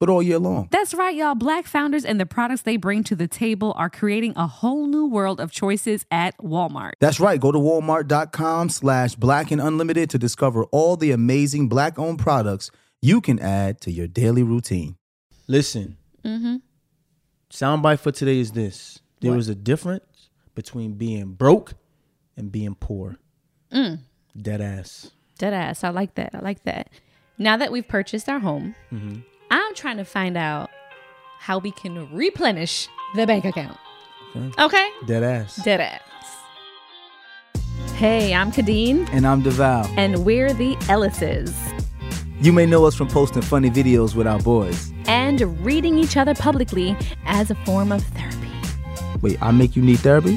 but all year long. That's right, y'all. Black founders and the products they bring to the table are creating a whole new world of choices at Walmart. That's right. Go to walmart.com slash black and unlimited to discover all the amazing black owned products you can add to your daily routine. Listen, Mm-hmm. soundbite for today is this there What? is a difference between being broke and being poor. Mm. Dead ass. Dead ass. I like that. I like that. Now that we've purchased our home, Mm-hmm. I'm trying to find out how we can replenish the bank account. Okay. Okay? Dead ass. Dead ass. Hey, I'm Khadeen, And I'm Devale. and we're the Ellises. You may know us from posting funny videos with our boys. And reading each other publicly as a form of therapy. Wait, I make you need therapy?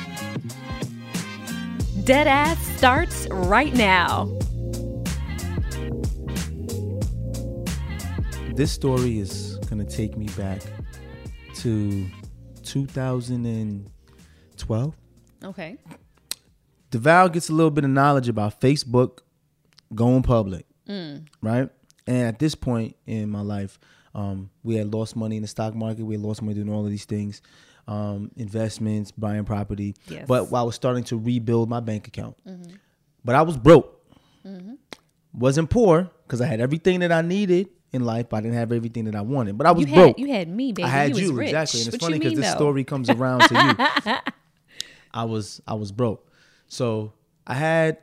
Dead ass starts right now. This story is gonna take me back to 2012. Okay. DeVal gets a little bit of knowledge about Facebook going public, right? And at this point in my life, um, we had lost money in the stock market. We had lost money doing all of these things, um, investments, buying property. Yes. But I was starting to rebuild my bank account. But I was broke. Wasn't poor because I had everything that I needed in life, but I didn't have everything that I wanted. But I was You broke. had you had me, baby. I had you, you rich. exactly, and it's What funny because this story comes around to you. I was I was broke, so I had,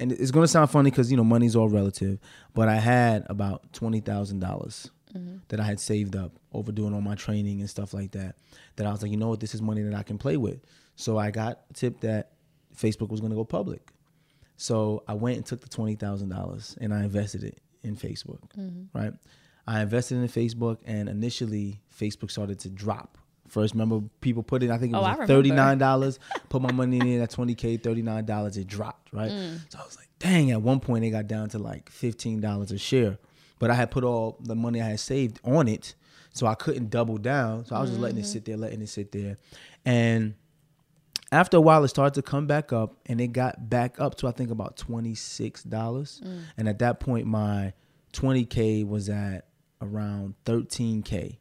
and it's gonna sound funny because you know money's all relative, but I had about twenty thousand dollars Mm-hmm. that I had saved up over doing all my training and stuff like that. That I was like, you know what, this is money that I can play with. So I got a tip that Facebook was gonna go public. So I went and took the twenty thousand dollars and I invested it in Facebook. Mm-hmm. Right. I invested in Facebook and initially Facebook started to drop. First, remember people put in, I think it Oh, was I like thirty nine dollars. Put my money in at twenty k, thirty nine dollars. It dropped right. Mm. So I was like, dang. At one point, it got down to like fifteen dollars a share. But I had put all the money I had saved on it, so I couldn't double down. So I was just letting it Mm-hmm. sit there, letting it sit there, and after a while it started to come back up and it got back up to i think about $26 Mm. and at that point my 20k was at around 13k,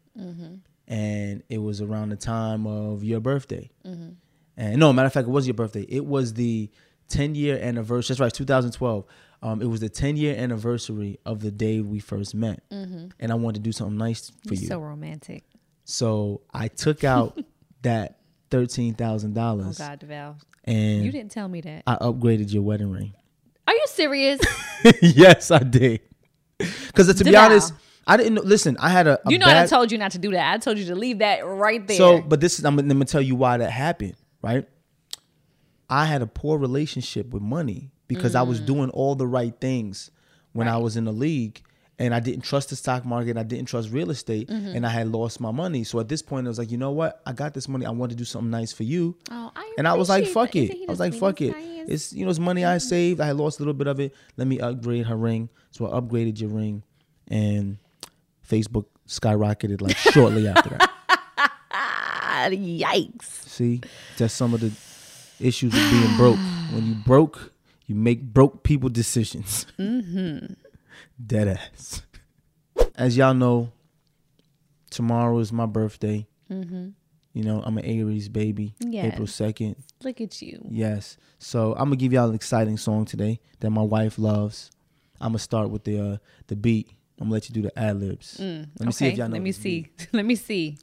and it was around the time of your birthday. And no, matter of fact, it was your birthday. It was the 10 year anniversary. That's right, 2012. Um, it was the 10 year anniversary of the day we first met, and I wanted to do something nice for you. So romantic. So I took out that $13,000. Oh, God, Val. and You didn't tell me that. I upgraded your wedding ring. Are you serious? yes, I did. Because to be honest, I didn't know. Listen, I had a, a you know bad, I told you not to do that. I told you to leave that right there. So, but this is I'm, I'm gonna tell you why that happened, right? I had a poor relationship with money because I Mm. was doing all the right things when I was in the league, and I didn't trust the stock market. I didn't trust real estate, Mm-hmm. and I had lost my money. So at this point, I was like, you know what? I got this money. I want to do something nice for you. Oh, I and I was like, fuck it. I was like, fuck it. is? It's you know, it's money I saved. I had lost a little bit of it. Let me upgrade her ring. So I upgraded your ring, and Facebook skyrocketed like shortly after that. Yikes. See, that's some of the issues of being broke. When you broke, you make broke people decisions. Mm-hmm. Dead ass. As y'all know, tomorrow is my birthday. Mm-hmm. You know, I'm an Aries baby. Yes. April 2nd. Look at you. Yes. So I'm gonna give y'all an exciting song today that my wife loves. I'm gonna start with the uh, the beat. I'm gonna let you do the ad libs. Let me okay, see if y'all know. let me see. Let me see.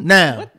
Now, what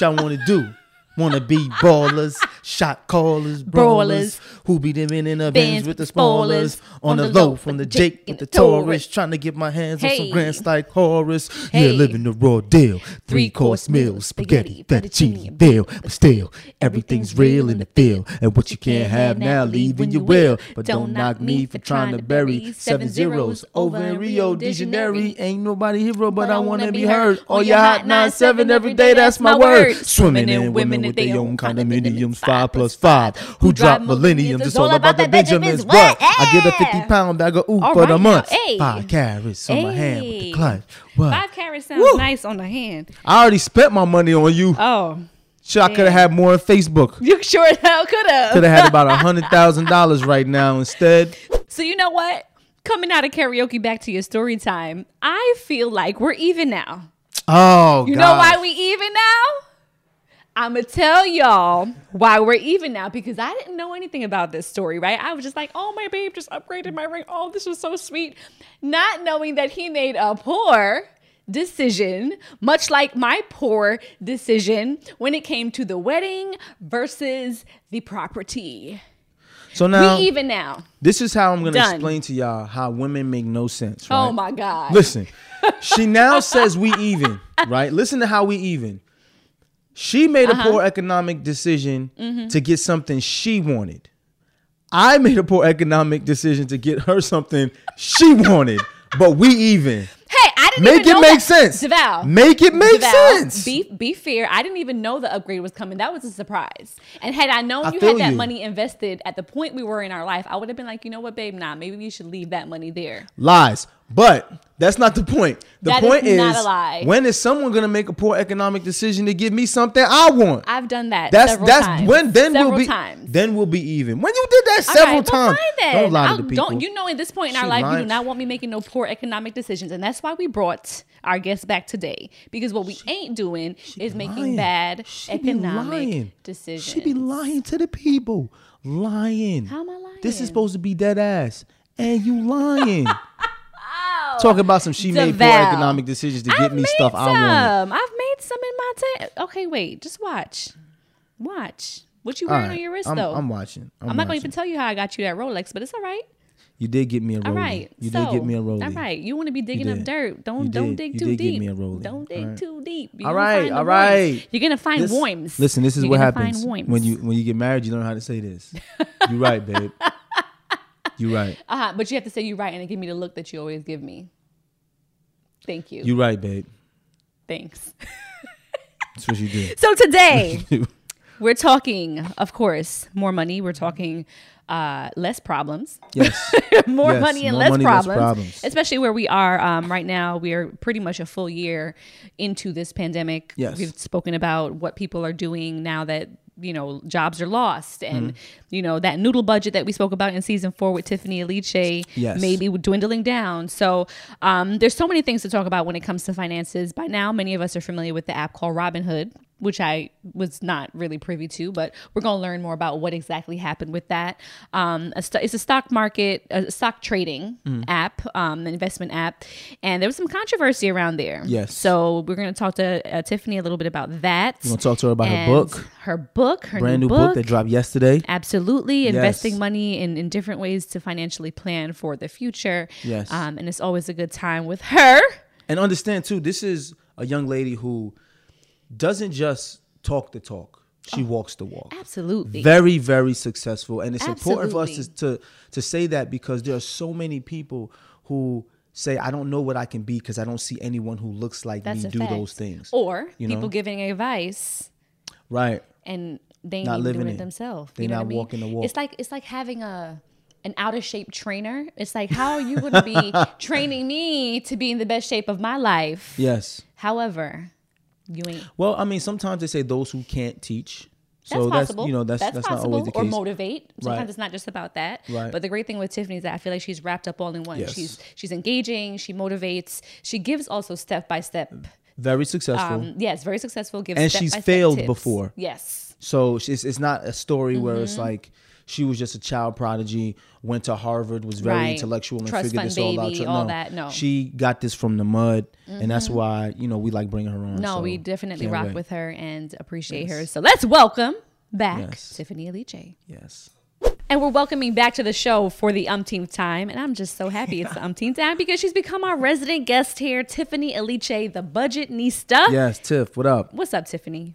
y'all want to do? Want to be ballers, shot callers, brawlers, Brawlers. who be them in, in the bands with the spoilers, on the low from the Jake with the Taurus, trying to get my hands on some grand grants like Horace. Yeah, living the raw deal. Three course meal, spaghetti, fettuccine, bill. But still, everything's real in the field. And what you can't have now, leave when you will. But don't knock me for trying to bury seven zeros over in Rio de Janeiro. Ain't nobody hero, but I wanna be heard. Oh, you hot nine seven every day, that's my word. Swimming in women with their own condominiums, five plus five. Who drop millenniums? It's all about the Benjamins. What? I get a fifty pound bag of ooh All for the month. hey. Five carrots on my hand with the clutch. What? Five carats sounds Woo. nice on the hand. I already spent my money on you. Oh, Sure, I could have had more on Facebook. you sure as hell could have. Could have had about a hundred thousand dollars right now instead. So you know what? Coming out of karaoke back to your story time, I feel like we're even now. Oh, You know why we even now? I'ma tell y'all why we're even now because I didn't know anything about this story, right? I was just like, oh my babe just upgraded my ring. Oh, this was so sweet. Not knowing that he made a poor decision, much like my poor decision when it came to the wedding versus the property. So now, we even now. this is how I'm gonna Done. explain to y'all how women make no sense. Oh right? Oh my God. Listen, she now says we even, right? Listen to how we even. She made Uh-huh. a poor economic decision Mm-hmm. to get something she wanted. I made a poor economic decision to get her something she wanted, but we even. Hey, I didn't Make even it know make that. sense. Devale. Make it make Devale, sense. Be be fair. I didn't even know the upgrade was coming. That was a surprise. And had I known I you had that you. money invested at the point we were in our life, I would have been like, you know what, babe, nah, maybe we should leave that money there. Lies. But that's not the point. The That is point is, not a lie. when is someone gonna make a poor economic decision to give me something I want? I've done that. That's several that's times. when then several we'll be times. then we'll be even. When you did that All several right, well, times, fine don't lie I'll- to the people. Don't you know at this point in our She life you do not want me making no poor economic decisions, and that's why we brought our guest back today because what we ain't doing is making lying. bad She economic lying. decisions. She be lying to the people. Lying. How am I lying? This is supposed to be dead ass, and you lying. Talk about some she made poor economic decisions to get I've me made stuff I wanted. some. I've made some in my time. Okay, wait. Just watch. Watch. What you wearing right, on your wrist I'm, though? I'm watching. I'm, I'm not gonna even tell you how I got you that Rolex, but it's all right. You did get me a rollie. All right. You so, did get me a rollie. All right. You want to be digging up dirt? Don't don't dig You too did get deep. me. Don't dig right. too deep. You All right, all worms. You're gonna find This- worms. Listen, this is You're what happens when you when you get married. You learn how to say this. You're right, babe. You right. Uh-huh, but you have to say you're right and then give me the look that you always give me. Thank you. You right, babe. Thanks. That's what you do. So today we're talking, of course, more money. We're talking uh, less problems. Yes. more Yes, money and more less, money, less problems, problems. especially where we are um, right now. We are pretty much a full year into this pandemic. Yes. We've spoken about what people are doing now that you know jobs are lost and Mm-hmm. you know that noodle budget that we spoke about in season four with tiffany aliche Yes. maybe dwindling down so um, there's so many things to talk about when it comes to finances by now many of us are familiar with the app called robinhood which i was not really privy to but we're going to learn more about what exactly happened with that um, a st- it's a stock market a stock trading Mm. app um, an investment app and there was some controversy around there Yes. so we're going to talk to uh, tiffany a little bit about that We're gonna talk to her about her book, her book her brand new new book that dropped yesterday. Absolutely. Investing money in, in different ways to financially plan for the future. Yes. Um, and it's always a good time with her. And understand too, this is a young lady who doesn't just talk the talk; she oh, walks the walk. Absolutely. Very, very successful, and it's important for us to, to to say that because there are so many people who say, "I don't know what I can be because I don't see anyone who looks like That's me do fact. those things." Or you people know? giving advice right? and they Not living it it. themselves. They you know not I mean? walking the walk. It's like it's like having a an out of shape trainer. It's like how are you going to be training me to be in the best shape of my life? Yes. However, you ain't Well, I mean, sometimes they say those who can't teach. So that's, possible. you know that's that's, not possible. always the case. or motivate. Sometimes Right. it's not just about that. Right. But the great thing with Tiffany is that I feel like she's wrapped up all in one. Yes. She's she's engaging. She motivates. She gives also step by step. Very successful. Um, yes, very successful. Gives And she's failed tips. before. Yes. So it's, it's not a story where Mm-hmm. it's like she was just a child prodigy, went to Harvard, was very Right. intellectual, and Trust figured this all out. baby, all no, that, no. Mm-hmm. she got this from the mud, and that's why you know we like bringing her on. No, so we definitely rock wait. with her and appreciate her. So let's welcome back Yes. Tiffany Aliche. Yes. And we're welcoming back to the show for the umpteenth time. And I'm just so happy it's the umpteenth time because she's become our resident guest here, Tiffany Aliche, the Budgetnista. Yes, Tiff, what up? What's up, Tiffany?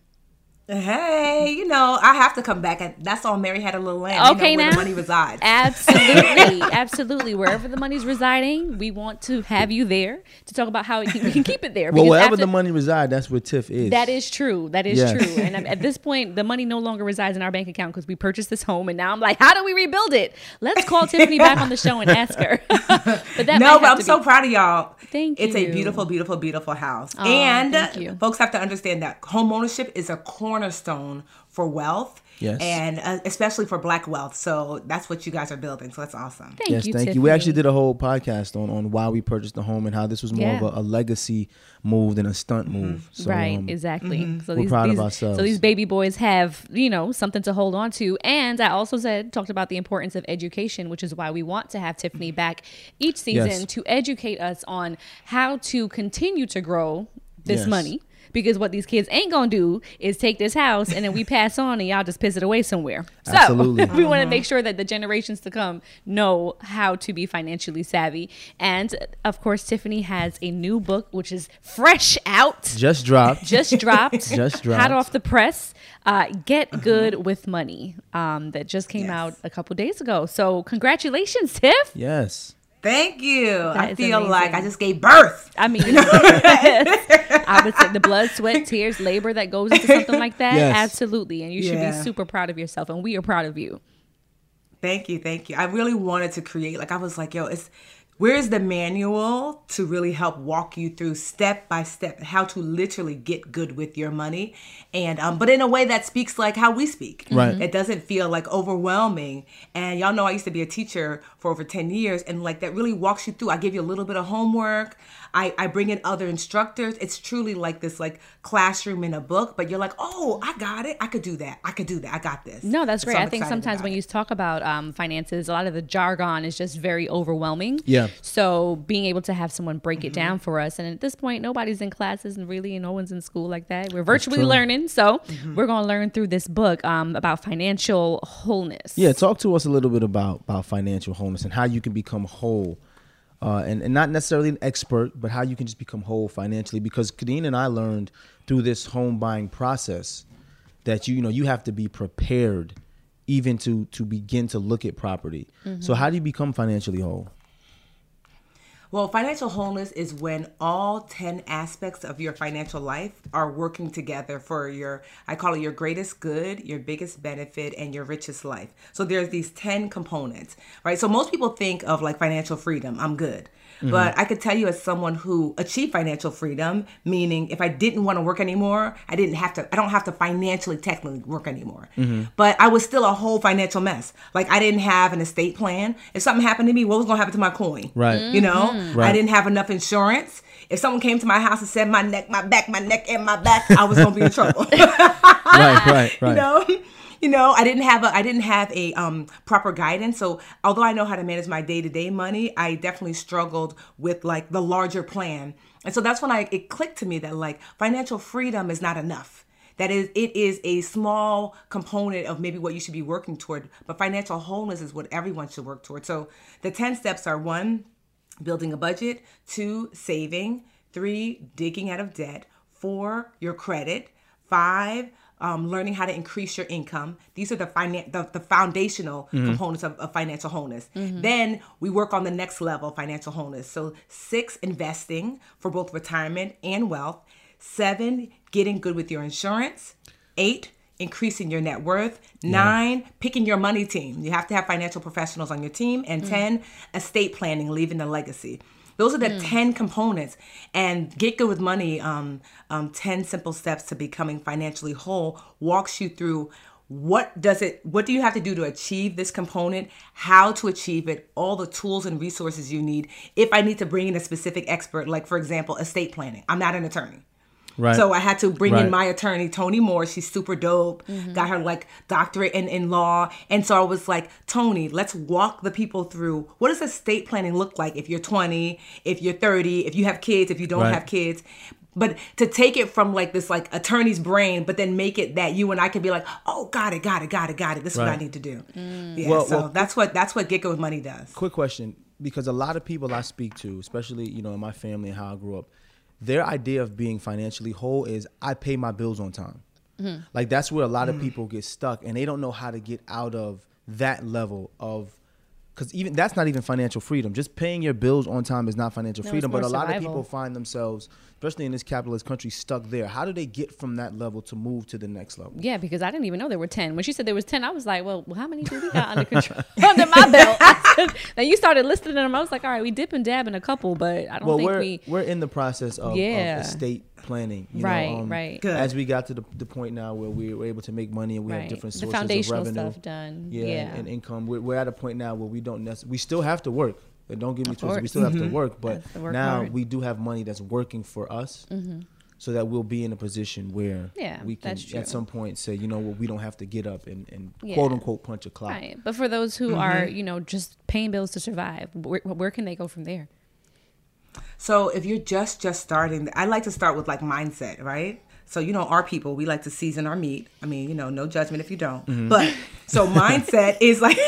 Hey, you know, I have to come back. And that's all Mary had a little lamb. you Okay, know, where now. the money resides. Absolutely, absolutely. Wherever the money's residing, we want to have you there to talk about how we can keep it there. Well, wherever after- the money resides, that's where Tiff is. That is true. That is Yes. true. And at this point, the money no longer resides in our bank account because we purchased this home, and now I'm like, how do we rebuild it? Let's call Tiffany back on the show and ask her. but that no, but I'm to so be- proud of y'all. Thank It's you. It's a beautiful, beautiful, beautiful house. Aw, and thank you. folks have to understand that home ownership is a cornerstone for wealth. Yes. And uh, especially for black wealth. So that's what you guys are building. So that's awesome. Thank yes, you, thank Tiffany. you. We actually did a whole podcast on on why we purchased the home and how this was more Yeah. of a, a legacy move than a stunt move. So, right, um, exactly. So We're these, proud of ourselves. So these baby boys have, you know, something to hold on to. And I also said talked about the importance of education, which is why we want to have Tiffany back each season Yes. to educate us on how to continue to grow this Yes. money. Because what these kids ain't gonna do is take this house and then we pass on and y'all just piss it away somewhere. So Absolutely. we want to make sure that the generations to come know how to be financially savvy. And of course, Tiffany has a new book which is fresh out just dropped. just dropped, Just dropped. hot off the press. Uh, Get good with money. Um, that just came Yes. out a couple days ago. So congratulations, Tiff. yes. Thank you. I is feel like. I just gave birth. I mean, I would say the blood, sweat, tears, labor that goes into something like that. Yes. Absolutely, and you should be super proud of yourself, and we are proud of you. Thank you, thank you. I really wanted to create like I was like, yo, it's where's the manual to really help walk you through step by step how to literally get good with your money and um but in a way that speaks like how we speak. Right. It doesn't feel like overwhelming. And y'all know I used to be a teacher for over 10 years and like that really walks you through. I give you a little bit of homework. I, I bring in other instructors. It's truly like this like classroom in a book, but you're like, oh, I got it. I could do that. I could do that. I got this. No, that's So great. I'm I think sometimes when it. you talk about um, finances, a lot of the jargon is just very overwhelming. Yeah. So being able to have someone break Mm-hmm. it down for us, and at this point, nobody's in classes and really no one's in school like that. We're virtually learning, so Mm-hmm. we're going to learn through this book um, about financial wholeness. Yeah, talk to us a little bit about about financial wholeness and how you can become whole, uh, and and not necessarily an expert, but how you can just become whole financially. Because Khadeen and I learned through this home buying process that you you know you have to be prepared even to to begin to look at property. So how do you become financially whole? Well, financial wholeness is when all 10 aspects of your financial life are working together for your, I call it your greatest good, your biggest benefit, and your richest life. So there's these 10 components, right? So most people think of like financial freedom, I'm good. Mm-hmm. But I could tell you, as someone who achieved financial freedom, meaning if I didn't want to work anymore, I didn't have to, I don't have to financially technically work anymore. Mm-hmm. But I was still a whole financial mess. Like I didn't have an estate plan. If something happened to me, what was going to happen to my coin? Right. You know, mm-hmm. I didn't have enough insurance. If someone came to my house and said my neck, my back, my neck, and my back, I was gonna be in trouble. right, right, right. you know, you know, I didn't have a, I didn't have a um, proper guidance. So although I know how to manage my day to day money, I definitely struggled with like the larger plan. And so that's when I it clicked to me that like financial freedom is not enough. That is, it is a small component of maybe what you should be working toward. But financial wholeness is what everyone should work toward. So the ten steps are one, building a budget, two, saving, three, digging out of debt, four, your credit, five, um, learning how to increase your income. These are the finan- the, the foundational mm-hmm. components of, of financial wholeness. Mm-hmm. Then we work on the next level financial wholeness. So six, investing for both retirement and wealth. Seven, getting good with your insurance. Eight, increasing your net worth. Nine, picking your money team. You have to have financial professionals on your team. And mm. 10, estate planning, leaving a legacy. Those are the 10 components. And Get Good with Money, um, um, 10 Simple Steps to Becoming Financially Whole, walks you through what does it what do you have to do to achieve this component? How to achieve it? All the tools and resources you need if i need to bring in a specific expert like for example estate planning. I'm not an attorney Right. so I had to bring Right. in my attorney, Tony Moore. She's super dope. Mm-hmm. Got her like doctorate in, in law. And so I was like, Tony, let's walk the people through what does estate planning look like if you're 20, if you're 30, if you have kids, if you don't Right. have kids. But to take it from like this like attorney's brain, but then make it that you and I can be like, oh, got it, got it, got it, got it. This is what I need to do. Mm. Yeah. Well- so well- that's what that's what Get Good with Money does. quick question because a lot of people I speak to, especially you know in my family and how I grew up, their idea of being financially whole is I pay my bills on time. Mm-hmm. Like that's where a lot of mm. people get stuck and they don't know how to get out of that level of because even that's not even financial freedom. Just paying your bills on time is not financial No, freedom. But a more lot of people find themselves, especially in this capitalist country, stuck there. How do they get from that level to move to the next level? Yeah, because I didn't even know there were ten. When she said there was ten, I was like, "Well, how many do we got under control under my belt?" Then you started listing them. I was like, "All right, we dip and dab in a couple, but I don't well, think we're we." we're in the process of, of Yeah. estate planning. You Right, know, um, right. Good. As we got to the, the point now where we were able to make money and we Right. have different The sources of revenue, stuff done. yeah, Yeah. And, and income. We're, we're at a point now where we don't necessarily. We still have to work. And don't get me twisted. We still have to work, but That's work now hard. Mm-hmm. we do have money that's working for us. So that we'll be in a position where Yeah, we can at some point say, you know what, we don't have to get up and, and Yeah. quote unquote punch a clock. Right, but for those who are, you know, just paying bills to survive, where, where can they go from there? So if you're just just starting, I like to start with like mindset, right? So you know, our people we like to season our meat. I mean, you know, no judgment if you don't. Mm-hmm. But so mindset is like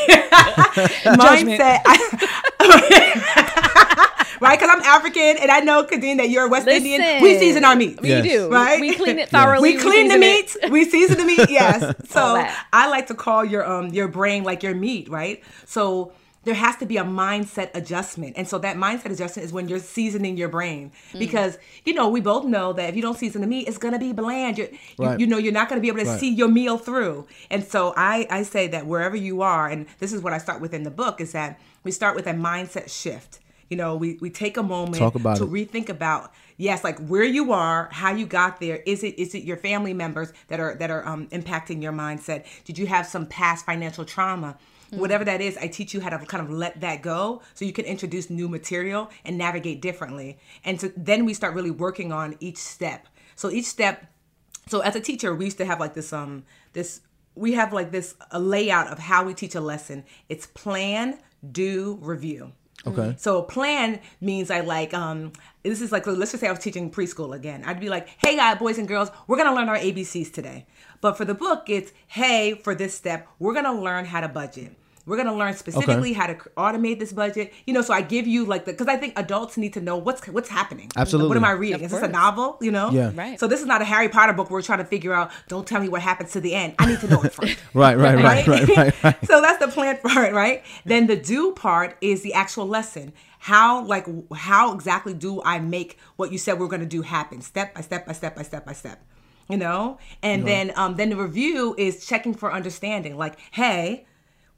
mindset. right? Because I'm African and I know, Khadeen, that you're West Indian. We season our meat. We Yes. do, Right? We clean it thoroughly. We clean the meat. it. We season the meat. Yes. So. I like to call your um your brain like your meat, right? So there has to be a mindset adjustment. And so that mindset adjustment is when you're seasoning your brain. Mm. Because, you know, we both know that if you don't season the meat, it's gonna be bland. You're, Right. you, you know, you're not gonna be able to Right. see your meal through. And so I, I say that wherever you are, and this is what I start with in the book, is that we start with a mindset shift. You know, we, we take a moment to it. rethink about yes like where you are how you got there is it is it your family members that are that are um, impacting your mindset did you have some past financial trauma whatever that is i teach you how to kind of let that go so you can introduce new material and navigate differently and so then we start really working on each step so each step so as a teacher we used to have like this um this we have like this a layout of how we teach a lesson it's plan do review Okay. so plan means I like um this is like let's just say I was teaching preschool again. I'd be like, hey guys, boys and girls, we're gonna learn our ABCs today. But for the book, it's hey, for this step, we're gonna learn how to budget. We're gonna learn specifically how to automate this budget. You know, so I give you like the because I think adults need to know what's what's happening. Absolutely. What am I reading? Of is this a novel? You know. Yeah. Right. So this is not a Harry Potter book. Where we're trying to figure out. Don't tell me what happens to the end. I need to know it first. Right, right, right, right, right, right. so that's the plan part, right? Then the do part is the actual lesson. how like how exactly do I make what you said we're going to do happen step by step by step by step by step you know and then um then the review is checking for understanding like hey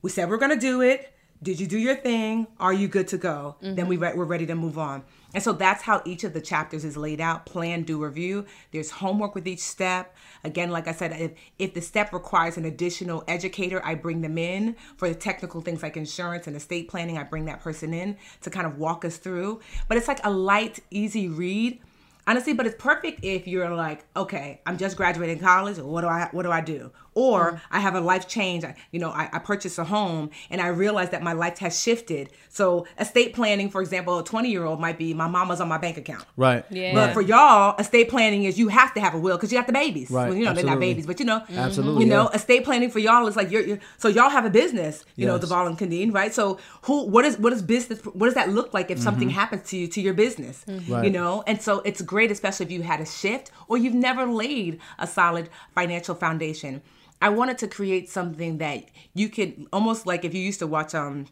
we said we're to do it. Did you do your thing? Are you good to go? Then we mm-hmm. re- we're ready to move on. And so that's how each of the chapters is laid out plan do review. There's homework with each step. Again like i said if, if the step requires an additional educator i bring them in. For the technical things like insurance and estate planning i bring that person in to kind of walk us through. But it's like a light easy read honestly but it's perfect if you're like okay i'm just graduating college what do i what do i do or mm-hmm. i have a life change I, you know I, I purchase a home and i realize that my life has shifted so estate planning for example a 20 year old might be my mama's on my bank account Right. Yeah. but for y'all, estate planning is you have to have a will because you got the babies. Right, Well, you know, they're not babies, but you know, mm-hmm. Absolutely, You know, yeah. estate planning for y'all is like you're, you're so y'all have a business. You know, the Ball and Condine, right? So who, what is, what is business? What does that look like if mm-hmm. something happens to you to your business? Mm-hmm. Right. You know, and so it's great, especially if you had a shift or you've never laid a solid financial foundation. I wanted to create something that you could almost like if you used to watch um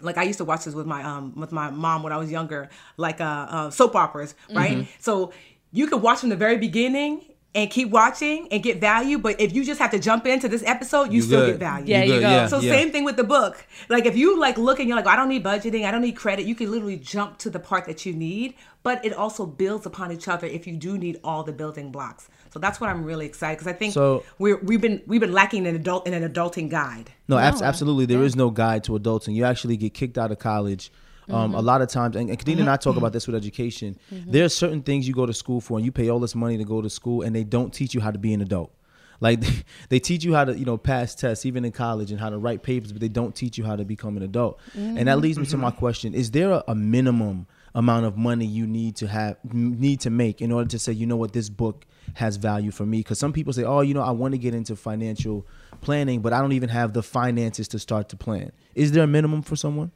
like I used to watch this with my um with my mom when I was younger, like uh, uh soap operas, right? Mm-hmm. So you could watch from the very beginning and keep watching and get value, but if you just have to jump into this episode, you, You still good. get value. Yeah, you good, go. Yeah, So yeah. same thing with the book. Like if you like look and you're like, I don't need budgeting, I don't need credit, you can literally jump to the part that you need, but it also builds upon each other if you do need all the building blocks. So that's what I'm really excited because I think So- we're we've been we've been lacking an adult in an adulting guide. No, abs- absolutely. There is no guide to adulting. You actually get kicked out of college. Um, A mm-hmm. lot of times, and, and Kadena and I talk mm-hmm. about this with education. Mm-hmm. There are certain things you go to school for, and you pay all this money to go to school, and they don't teach you how to be an adult. Like they teach you how to, you know, pass tests, even in college, and how to write papers, but they don't teach you how to become an adult. And that leads me to my question: Is there a, a minimum amount of money you need to have need to make in order to say, you know what, this book has value for me? Because some people say, oh, you know, I want to get into financial planning, but I don't even have the finances to start to plan. Is there a minimum for someone?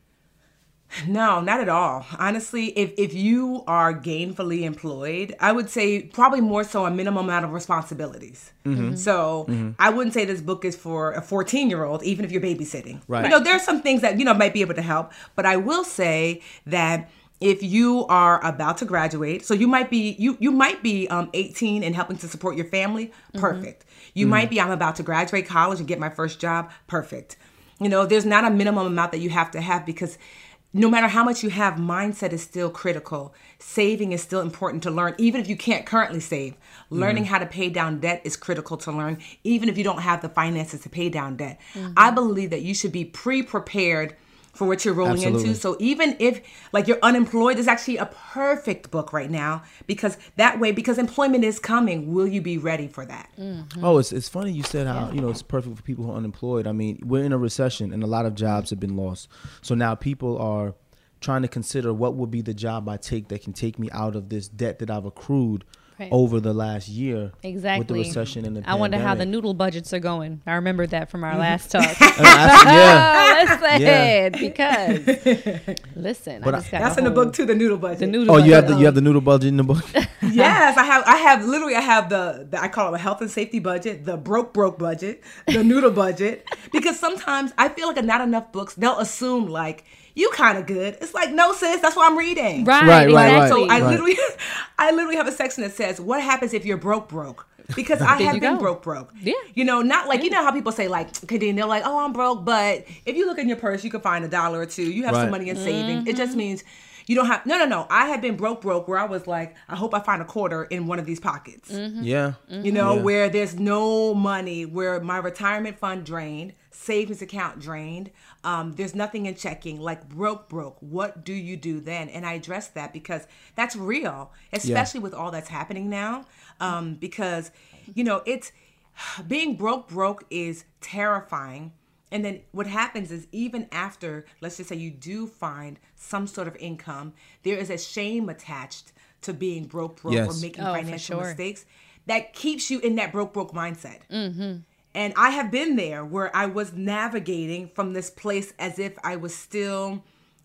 No, not at all. Honestly, if if you are gainfully employed, I would say probably more so a minimum amount of responsibilities. Mm-hmm. So I wouldn't say this book is for a 14 year old, even if you're babysitting. Right. You know, there are some things that you know might be able to help, but I will say that if you are about to graduate, so you might be you you might be um, 18 and helping to support your family, perfect. You might be I'm about to graduate college and get my first job, perfect. You know, there's not a minimum amount that you have to have because no matter how much you have, mindset is still critical. Saving is still important to learn, even if you can't currently save. Mm-hmm. Learning how to pay down debt is critical to learn, even if you don't have the finances to pay down debt. Mm-hmm. I believe that you should be pre prepared for what you're rolling Absolutely. into. So even if like you're unemployed, there's actually a perfect book right now because that way, because employment is coming, will you be ready for that? Mm-hmm. Oh, it's it's funny you said how you know it's perfect for people who are unemployed. I mean, we're in a recession and a lot of jobs have been lost. So now people are trying to consider what would be the job I take that can take me out of this debt that I've accrued Right. over the last year Exactly. with the recession and the I wonder how the noodle budgets are going. I remember that from our last talk. Uh, I- yeah. oh, let's Yeah. because listen, But I just got That's the in the book too, the noodle budget. The noodle. Oh, you have budget. the you have the noodle budget in the book. yes, I have. I have literally. I have the, the I call it a health and safety budget, the broke broke budget, the noodle budget. Because sometimes I feel like not enough books. They'll assume like you kind of good. It's like no, sis. That's what I'm reading. Right, Right, right, right. exactly. So I Right. literally, I literally have a section that says, "What happens if you're broke broke?" Because I have been go. broke broke. Yeah. You know, not like you know how people say like, okay, they're like, "Oh, I'm broke," but if you look in your purse, you can find a dollar or two. You have Right. some money in savings. It Mm-hmm. just means. You don't have no no no. I had been broke broke where I was like, I hope I find a quarter in one of these pockets Mm-hmm. yeah. you know, Yeah. where there's no money, where my retirement fund drained, savings account drained, um, there's nothing in checking, like broke, broke. What do you do then? And I address that because that's real, especially with all that's happening now. Um, because, you know, it's being broke, broke is terrifying. And then what happens is even after, let's just say you do find some sort of income, there is a shame attached to being broke, broke, or making Oh, financial sure. mistakes that keeps you in that broke broke mindset. And I have been there where I was navigating from this place as if I was still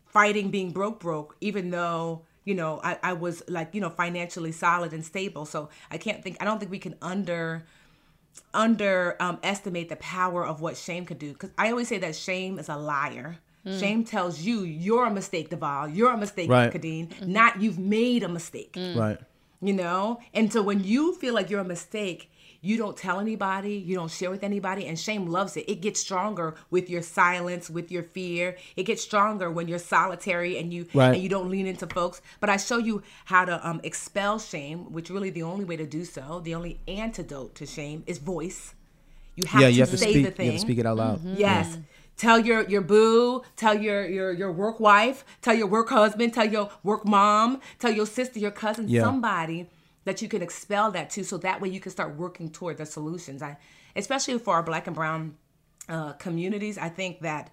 fighting being broke broke, even though you know I, I was like you know financially solid and stable. So I can't think. I don't think we can under underestimate um, the power of what shame could do because i always say that shame is a liar mm. Shame tells you you're a mistake, Devale. You're a mistake, Right. Khadeen. Mm-hmm. Not you've made a mistake. Mm. Right. You know? And so when you feel like you're a mistake, you don't tell anybody, you don't share with anybody, and shame loves it. It gets stronger with your silence, with your fear. It gets stronger when you're solitary and you Right. and you don't lean into folks. But I show you how to um, expel shame, which really the only way to do so, the only antidote to shame is voice. You have yeah, to you have to say speak. the thing. You have to speak it out loud. Yes. Tell your your boo, tell your your your work wife, tell your work husband, tell your work mom, tell your sister, your cousin, Yeah. somebody that you can expel that to, so that way you can start working toward the solutions. I, especially for our Black and Brown uh, communities, I think that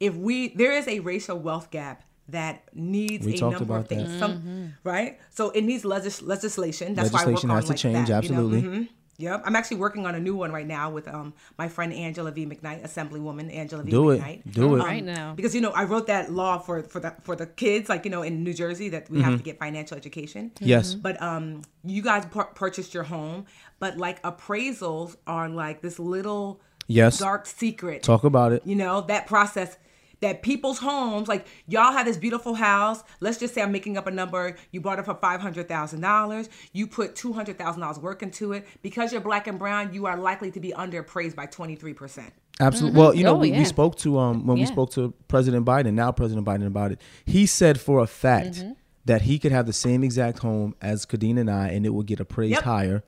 if we there is a racial wealth gap that needs We a talked number of about that. things, some right. So it needs legis- legislation. That's Legislation why I work has to like change, that, you know? absolutely. Yep, I'm actually working on a new one right now with um my friend Angela V. McKnight, Assemblywoman Angela V. Do it. McKnight. Do it. Um, Right now. because you know I wrote that law for for the for the kids, like you know in New Jersey that we Mm-hmm. have to get financial education. Yes. But um, you guys pur- purchased your home, but like appraisals are like this little Yes. dark secret. Talk about it. You know that process. That people's homes, like y'all have this beautiful house. Let's just say I'm making up a number. You bought it for five hundred thousand dollars. You put two hundred thousand dollars work into it. Because you're black and brown, you are likely to be underappraised by twenty three percent. Absolutely. Well, you know, Oh, we, yeah. we spoke to um when we spoke to President Biden, now President Biden about it. He said for a fact Mm-hmm. that he could have the same exact home as Khadeen and I, and it would get appraised Yep. higher,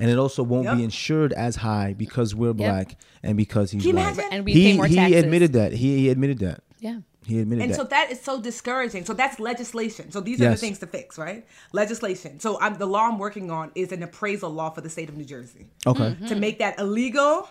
and it also won't be insured as high because we're black and because he's Can you white. imagine? And we he pay more he taxes. admitted that. He, he admitted that. Yeah. He admitted that. And that. so that is so discouraging. So that's legislation. So these are Yes. the things to fix, right? Legislation. So I'm, the law I'm working on is an appraisal law for the state of New Jersey okay. to make that illegal.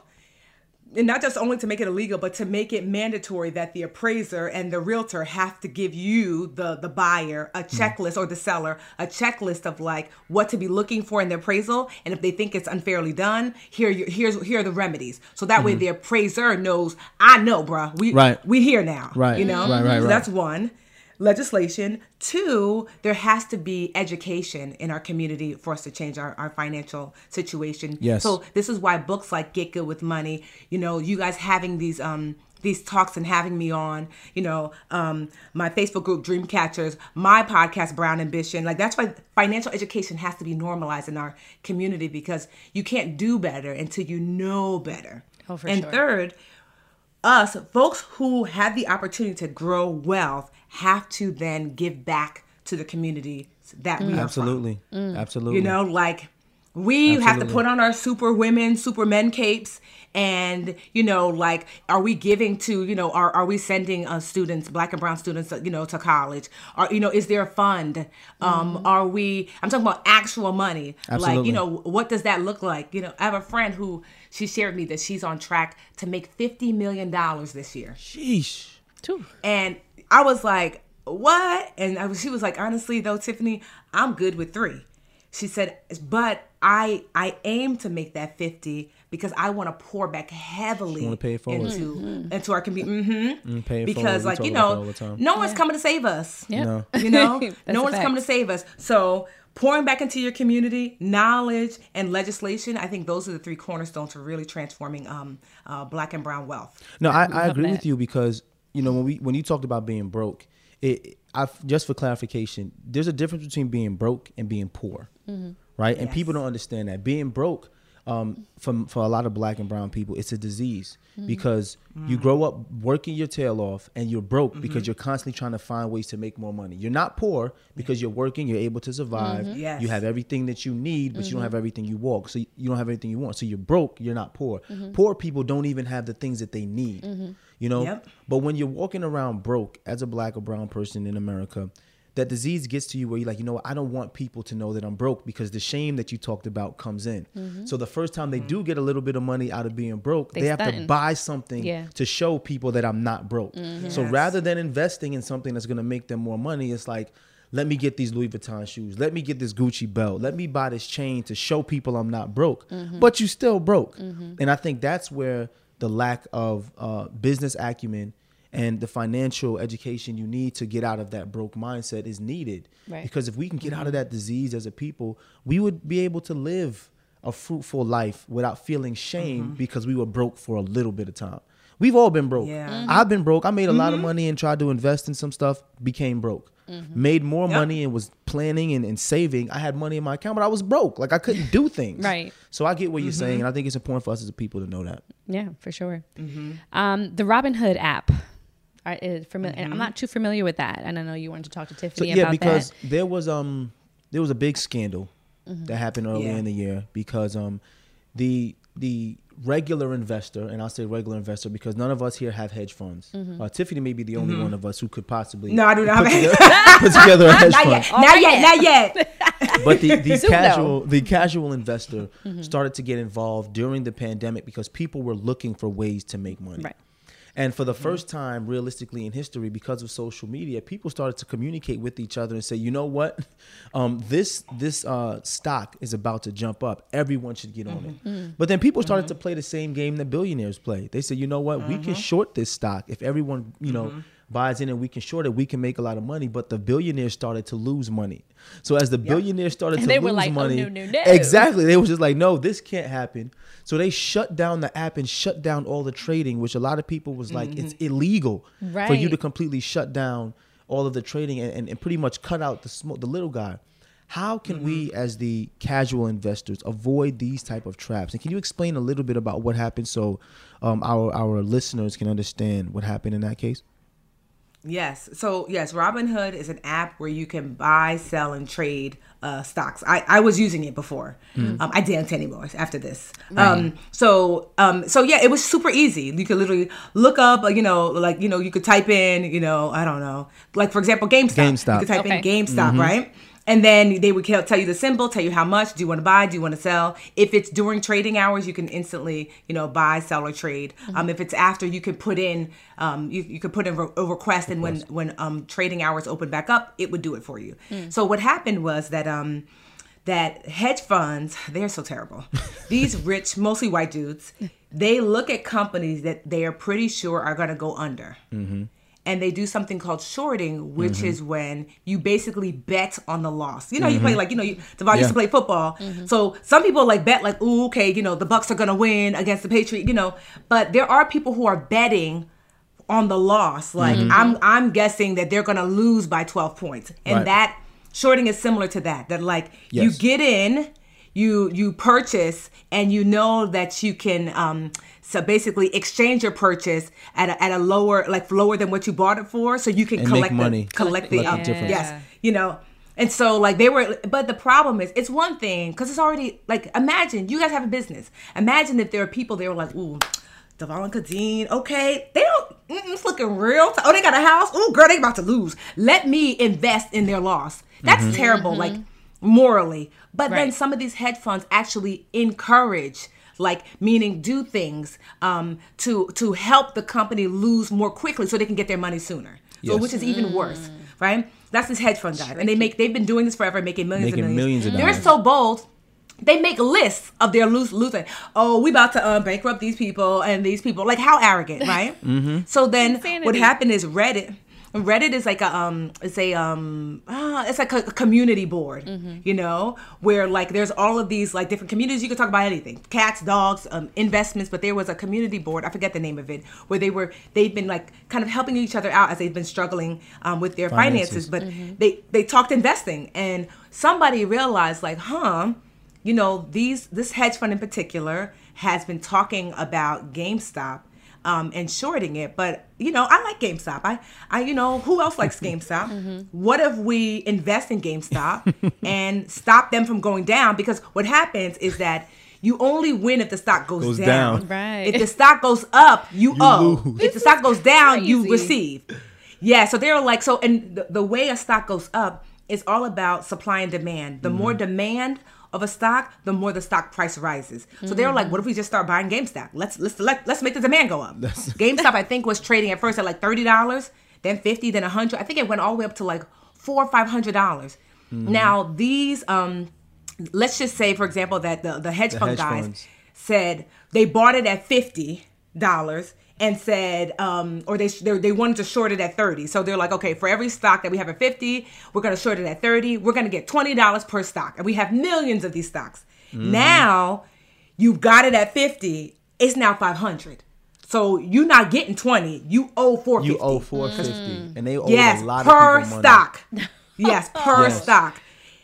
And not just only to make it illegal, but to make it mandatory that the appraiser and the realtor have to give you, the the buyer, a hmm. checklist or the seller, a checklist of like what to be looking for in the appraisal, and if they think it's unfairly done, here you- here's here are the remedies. So that way hmm. the appraiser knows, I know, bruh, we Right. we here now, Right. You know, Right, right, So right. that's one legislation two there has to be education in our community for us to change our, our financial situation Yes. so this is why books like get good with money you know you guys having these um these talks and having me on you know um my facebook group dream catchers my podcast brown ambition like that's why financial education has to be normalized in our community because you can't do better until you know better Oh, for and sure. third us folks who have the opportunity to grow wealth have to then give back to the community that we are from. Absolutely. Absolutely. You know, like we have to put on our super women, super men capes, and you know, like, are we giving to you know, are are we sending uh, students, black and brown students, you know, to college? Are you know, is there a fund? Um, are we? I'm talking about actual money. absolutely. Like, you know, what does that look like? You know, I have a friend who she shared me that she's on track to make fifty million dollars this year. Sheesh. Two. And I was like, what? And I was, she was like, honestly though, Tiffany, I'm good with three. She said, but I I aim to make that 50 because I want to pour back heavily wanna pay it forward. into into our community. Mm-hmm. pay it Because forward. Like you talk about that know, all the time. no one's coming to save us. Yeah. No. You know, no one's fact. coming to save us. So pouring back into your community, knowledge and legislation, I think those are the three cornerstones for really transforming um, uh, black and brown wealth. No, I, I love agree that. with you because you know when we when you talked about being broke, it I just for clarification, there's a difference between being broke and being poor, Mm-hmm. right? And people don't understand that being broke. Um, for for a lot of black and brown people, it's a disease Mm-hmm. because you grow up working your tail off and you're broke Mm-hmm. because you're constantly trying to find ways to make more money. You're not poor because you're working, you're able to survive. Mm-hmm. Yes. You have everything that you need, but you don't have everything you walk. So you- you don't have everything you want. So you're broke, you're not poor. Mm-hmm. Poor people don't even have the things that they need. You know? Yep. But when you're walking around broke as a black or brown person in America, that disease gets to you where you're like, you know what, I don't want people to know that I'm broke because the shame that you talked about comes in. Mm-hmm. So the first time they mm-hmm. do get a little bit of money out of being broke, they, They have to buy something Yeah. to show people that I'm not broke. Mm-hmm. So Yes. rather than investing in something that's gonna make them more money, it's like, let me get these Louis Vuitton shoes. Let me get this Gucci belt. Let me buy this chain to show people I'm not broke. But you still broke. And I think that's where the lack of uh, business acumen and the financial education you need to get out of that broke mindset is needed. Right. Because if we can get out of that disease as a people, we would be able to live a fruitful life without feeling shame because we were broke for a little bit of time. We've all been broke. Yeah. Mhm. I've been broke. I made a lot of money and tried to invest in some stuff, became broke. Made more Yep. money and was planning and, and saving. I had money in my account, but I was broke. Like I couldn't do things. Right. So I get what you're saying, and I think it's important for us as a people to know that. Yeah, for sure. Mm-hmm. Um, the Robinhood app. Are, is familiar, and I'm not too familiar with that, and I know you wanted to talk to Mm-hmm. So Tiffany yeah, about because that. there was um there was a big scandal Mm-hmm. that happened earlier Yeah. in the year because um the the regular investor and I'll say regular investor because none of us here have hedge funds. Mm-hmm. Uh, Tiffany may be the only one of us who could possibly No, I do not put, have together, put together a hedge Not fund. yet. Not yet. Not yet. But the, the Soon, though. casual the casual investor Mm-hmm. started to get involved during the pandemic because people were looking for ways to make money. Right. And for the mm-hmm. first time, realistically in history, because of social media, people started to communicate with each other and say, you know what, um, this this uh, stock is about to jump up. Everyone should get on it. Mm-hmm. Mm. But then people started mm-hmm. to play the same game that billionaires play. They said, you know what, we can short this stock if everyone, you know. Buys in and we can short it, we can make a lot of money. But the billionaires started to lose money. So as the billionaires started And to they lose were like, "Oh, money, no, no, no." exactly, they was just like, no, this can't happen. So they shut down the app and shut down all the trading, which a lot of people was like, it's illegal for you to completely shut down all of the trading and, and, and pretty much cut out the smoke, the little guy. How can we, as the casual investors, avoid these type of traps? And can you explain a little bit about what happened so um, our our listeners can understand what happened in that case? Yes. So yes, Robinhood is an app where you can buy, sell, and trade uh, stocks. I, I was using it before. Um, I didn't anymore after this. Um, so um, so yeah, it was super easy. You could literally look up, uh, you know, like you know, you could type in, you know, I don't know, like for example, GameStop. GameStop. You could type Okay. in GameStop, right? And then they would tell tell you the symbol, tell you how much. Do you want to buy? Do you want to sell? If it's during trading hours, you can instantly, you know, buy, sell, or trade. Um, if it's after, you could put in, um, you, you could put in re- a request, and when when um, trading hours open back up, it would do it for you. So what happened was that um, that hedge funds, they're so terrible. These rich, mostly white dudes, they look at companies that they are pretty sure are going to go under. And they do something called shorting, which mm-hmm. is when you basically bet on the loss. You know, you play mm-hmm. like, you know, you, Devale used to play football. Mm-hmm. So some people like bet like, ooh, okay, you know, the Bucks are going to win against the Patriots, you know. But there are people who are betting on the loss. Like I'm I'm guessing that they're gonna lose by 12 points. And Right. that shorting is similar to that. That like you get in, you you purchase and you know that you can um so basically exchange your purchase at a, at a lower like lower than what you bought it for so you can And make collect money. the collect the Collect the um, difference. yes you know and so like they were but the problem is it's one thing because it's already like imagine you guys have a business imagine if there are people they were like ooh Devale and Khadeen, okay, they don't. Mm, it's looking real. Oh, they got a house. Oh, girl, they about to lose. Let me invest in their loss. That's terrible, like morally. But then some of these hedge funds actually encourage, like meaning do things um, to to help the company lose more quickly, so they can get their money sooner. So, which is even worse, right? That's this hedge fund guy, and they make they've been doing this forever, making millions Making and millions. millions of They're dollars. so bold. They make lists of their lose losing. Oh, we about to uh, bankrupt these people and these people. Like how arrogant, right? mm-hmm. So then what happened is Reddit. Reddit is like a um, it's a um, ah, it's like a, a community board, you know, where like there's all of these like different communities. You can talk about anything, cats, dogs, um, investments. But there was a community board. I forget the name of it, where they were they've been like kind of helping each other out as they've been struggling um, with their finances. Finances. But they they talked investing, and somebody realized like, huh, you know, these this hedge fund in particular has been talking about GameStop um, and shorting it. But you know, I like GameStop. I, I, you know, who else likes GameStop? What if we invest in GameStop and stop them from going down? Because what happens is that you only win if the stock goes, Goes down. down. Right. If the stock goes up, you, owe. lose. If the stock goes down, you receive. Yeah, so they're like so, and the, the way a stock goes up is all about supply and demand. The more demand of a stock, the more the stock price rises. So they were like, "What if we just start buying GameStop? Let's let's let, let's make the demand go up." GameStop, I think, was trading at first at like thirty dollars, then fifty, then a hundred. I think it went all the way up to like four or five hundred dollars. Now these, um, let's just say, for example, that the the hedge fund hedge guys funds. said they bought it at fifty dollars and said, um, or they, they they wanted to short it at thirty. So they're like, okay, for every stock that we have at fifty, we're gonna short it at thirty. We're gonna get twenty dollars per stock, and we have millions of these stocks. Mm-hmm. Now you've got it at fifty. It's now five hundred. So you're not getting twenty. You owe four fifty. You owe four fifty, and they owe yes a lot per of people money. stock. Yes, per Yes. stock.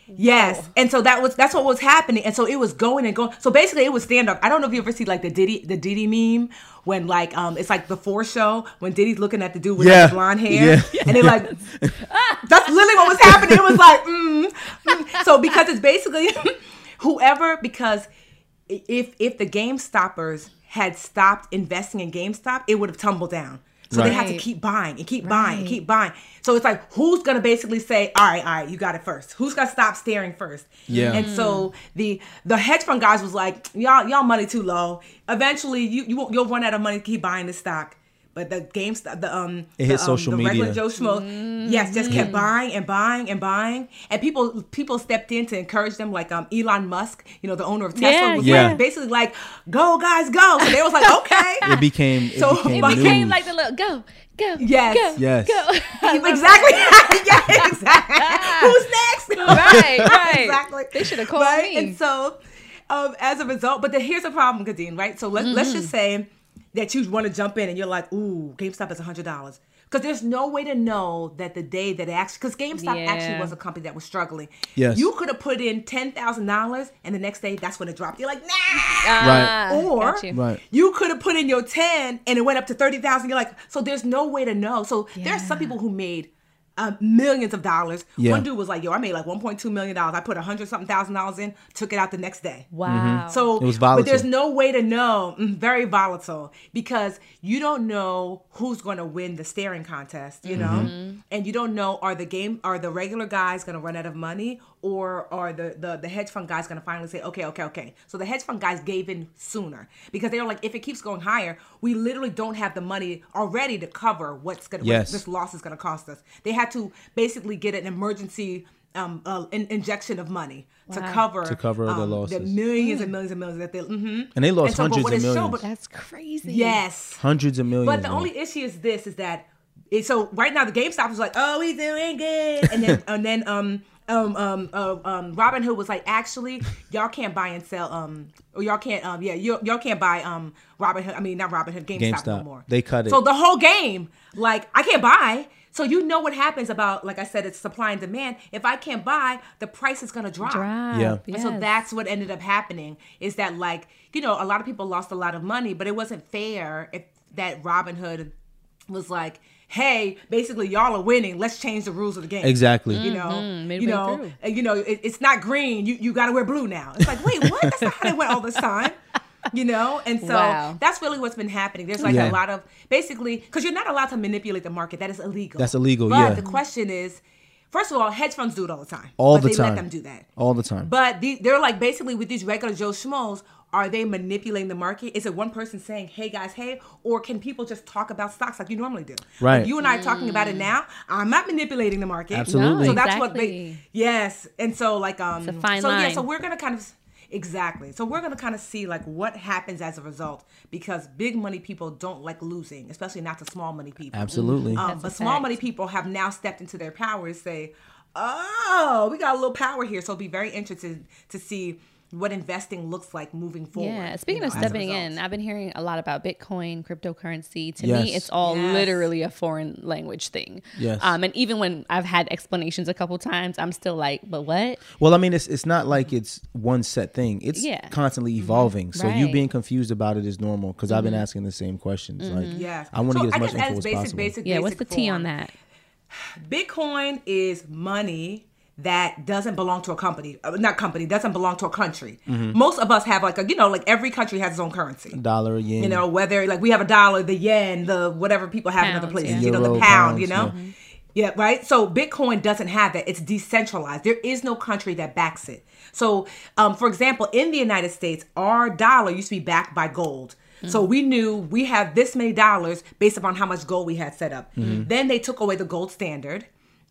Yes, and so that was that's what was happening, and so it was going and going. So basically, it was stand up. I don't know if you ever see like the Diddy the Diddy meme when like um it's like the four show when Diddy's looking at the dude with Yeah. like, the blonde hair, Yeah. and they're like, that's literally what was happening. It was like, mm, mm. so because it's basically whoever because if if the Game Stoppers had stopped investing in GameStop, it would have tumbled down. So they had to keep buying and keep buying and keep buying. So it's like, who's gonna basically say, all right, all right, you got it first? Who's gonna stop staring first? Yeah. And so mm. the the hedge fund guys was like, y'all y'all money too low. Eventually, you you won't, you'll run out of money to keep buying the stock. But the GameStop, the um, It the, hit um, social the media. regular Joe Schmo, yes, just kept buying and buying and buying, and people people stepped in to encourage them, like um Elon Musk, you know, the owner of Tesla, Yeah, was yeah. like, basically like, go guys, go. So they was like, okay, It became it So- became, It It became news. like the little go, go, Yes. go, Yes. go. exactly, yeah, exactly. Who's next? Right, right. exactly. They should have called right? me. And so, um, as a result, but then here's a problem, Khadeen, right? So let, let's Mm-hmm. just say that you want to jump in and you're like, ooh, GameStop is hundred dollars. Because there's no way to know that the day that actually, because GameStop actually was a company that was struggling. Yes. You could have put in ten thousand dollars, and the next day that's when it dropped. You're like, nah. Ah, Or you. Right. you could have put in your 10 and it went up to 30,000. You're like, so there's no way to know. So there's some people who made uh, millions of dollars. Yeah. One dude was like, yo, I made like 1.2 million dollars. I put a hundred something thousand dollars in, took it out the next day. Wow. So It was volatile. But there's no way to know. Mm, very volatile because you don't know who's going to win the staring contest, you know, Mm-hmm. and you don't know are the game are the regular guys going to run out of money or are the the, the hedge fund guys going to finally say okay okay okay. So the hedge fund guys gave in sooner because they were like if it keeps going higher, we literally don't have the money already to cover what's going to Yes. this loss is going to cost us. They had to basically get an emergency um, uh, in, injection of money to cover To cover the um, losses. millions and millions and millions that they. mhm. And they lost so, but hundreds what of it showed- millions. but- That's crazy. yes, hundreds of millions. but the man. only issue is this: is that so right now the GameStop was like, "Oh, we doing good," and then and then um um um uh, um Robinhood was like, "Actually, y'all can't buy and sell um or y'all can't um yeah you y'all can't buy um Robinhood I mean not Robinhood GameStop, no more." They cut it. So the whole game, like I can't buy. So you know what happens about like I said, it's supply and demand. If I can't buy, the price is gonna drop. Drop. Yeah. And so that's what ended up happening is that like, you know, a lot of people lost a lot of money, but it wasn't fair if that Robinhood was like, hey, basically y'all are winning. Let's change the rules of the game. exactly. You know, Mm-hmm. midway you know, through. you know, it, it's not green. You you got to wear blue now. It's like, wait, what? That's not how they went all this time. You know, and so Wow. that's really what's been happening. There's like Yeah. a lot of basically because you're not allowed to manipulate the market. That is illegal. That's illegal, But yeah. the question is, first of all, hedge funds do it all the time. All but the they time. let them do that. All the time. But the, they're like basically with these regular Joe Schmoes, are they manipulating the market? Is it one person saying, "Hey guys, hey," or can people just talk about stocks like you normally do? Right. Like you and I are talking about it now. I'm not manipulating the market. Absolutely. So No, that's what they. exactly. Yes, and so like um. It's a fine so yeah, so we're gonna kind of. Exactly. So we're gonna kind of see like what happens as a result because big money people don't like losing, especially not to small money people. Absolutely. Um, That's but small fact. money people have now stepped into their power and say, "Oh, we got a little power here." So it'll be very interested to see what investing looks like moving forward. Yeah. Speaking you of know, as a stepping in, I've been hearing a lot about Bitcoin, cryptocurrency. To Yes. me, it's all Yes. literally a foreign language thing. Yes. Um, and even when I've had explanations a couple times, I'm still like, but what? Well, I mean, it's it's not like it's one set thing. It's Yeah. Mm-hmm. constantly evolving. So you Right. Mm-hmm. being confused about it is normal because I've been asking the same questions. Like, Yes. I want to So get as I much guess info as as basic, possible. basic, Yeah. What's the basic T on that? Bitcoin is money that doesn't belong to a company, uh, not company, doesn't belong to a country. Mm-hmm. Most of us have like a, you know, like every country has its own currency. Dollar, yen. You know, whether like we have a dollar, the yen, the whatever people have in other places, yeah. you know, Euro, the pound, you know. Yeah, right. So Bitcoin doesn't have that. It's decentralized. There is no country that backs it. So, um, for example, in the United States, our dollar used to be backed by gold. So we knew we have this many dollars based upon how much gold we had set up. Then they took away the gold standard.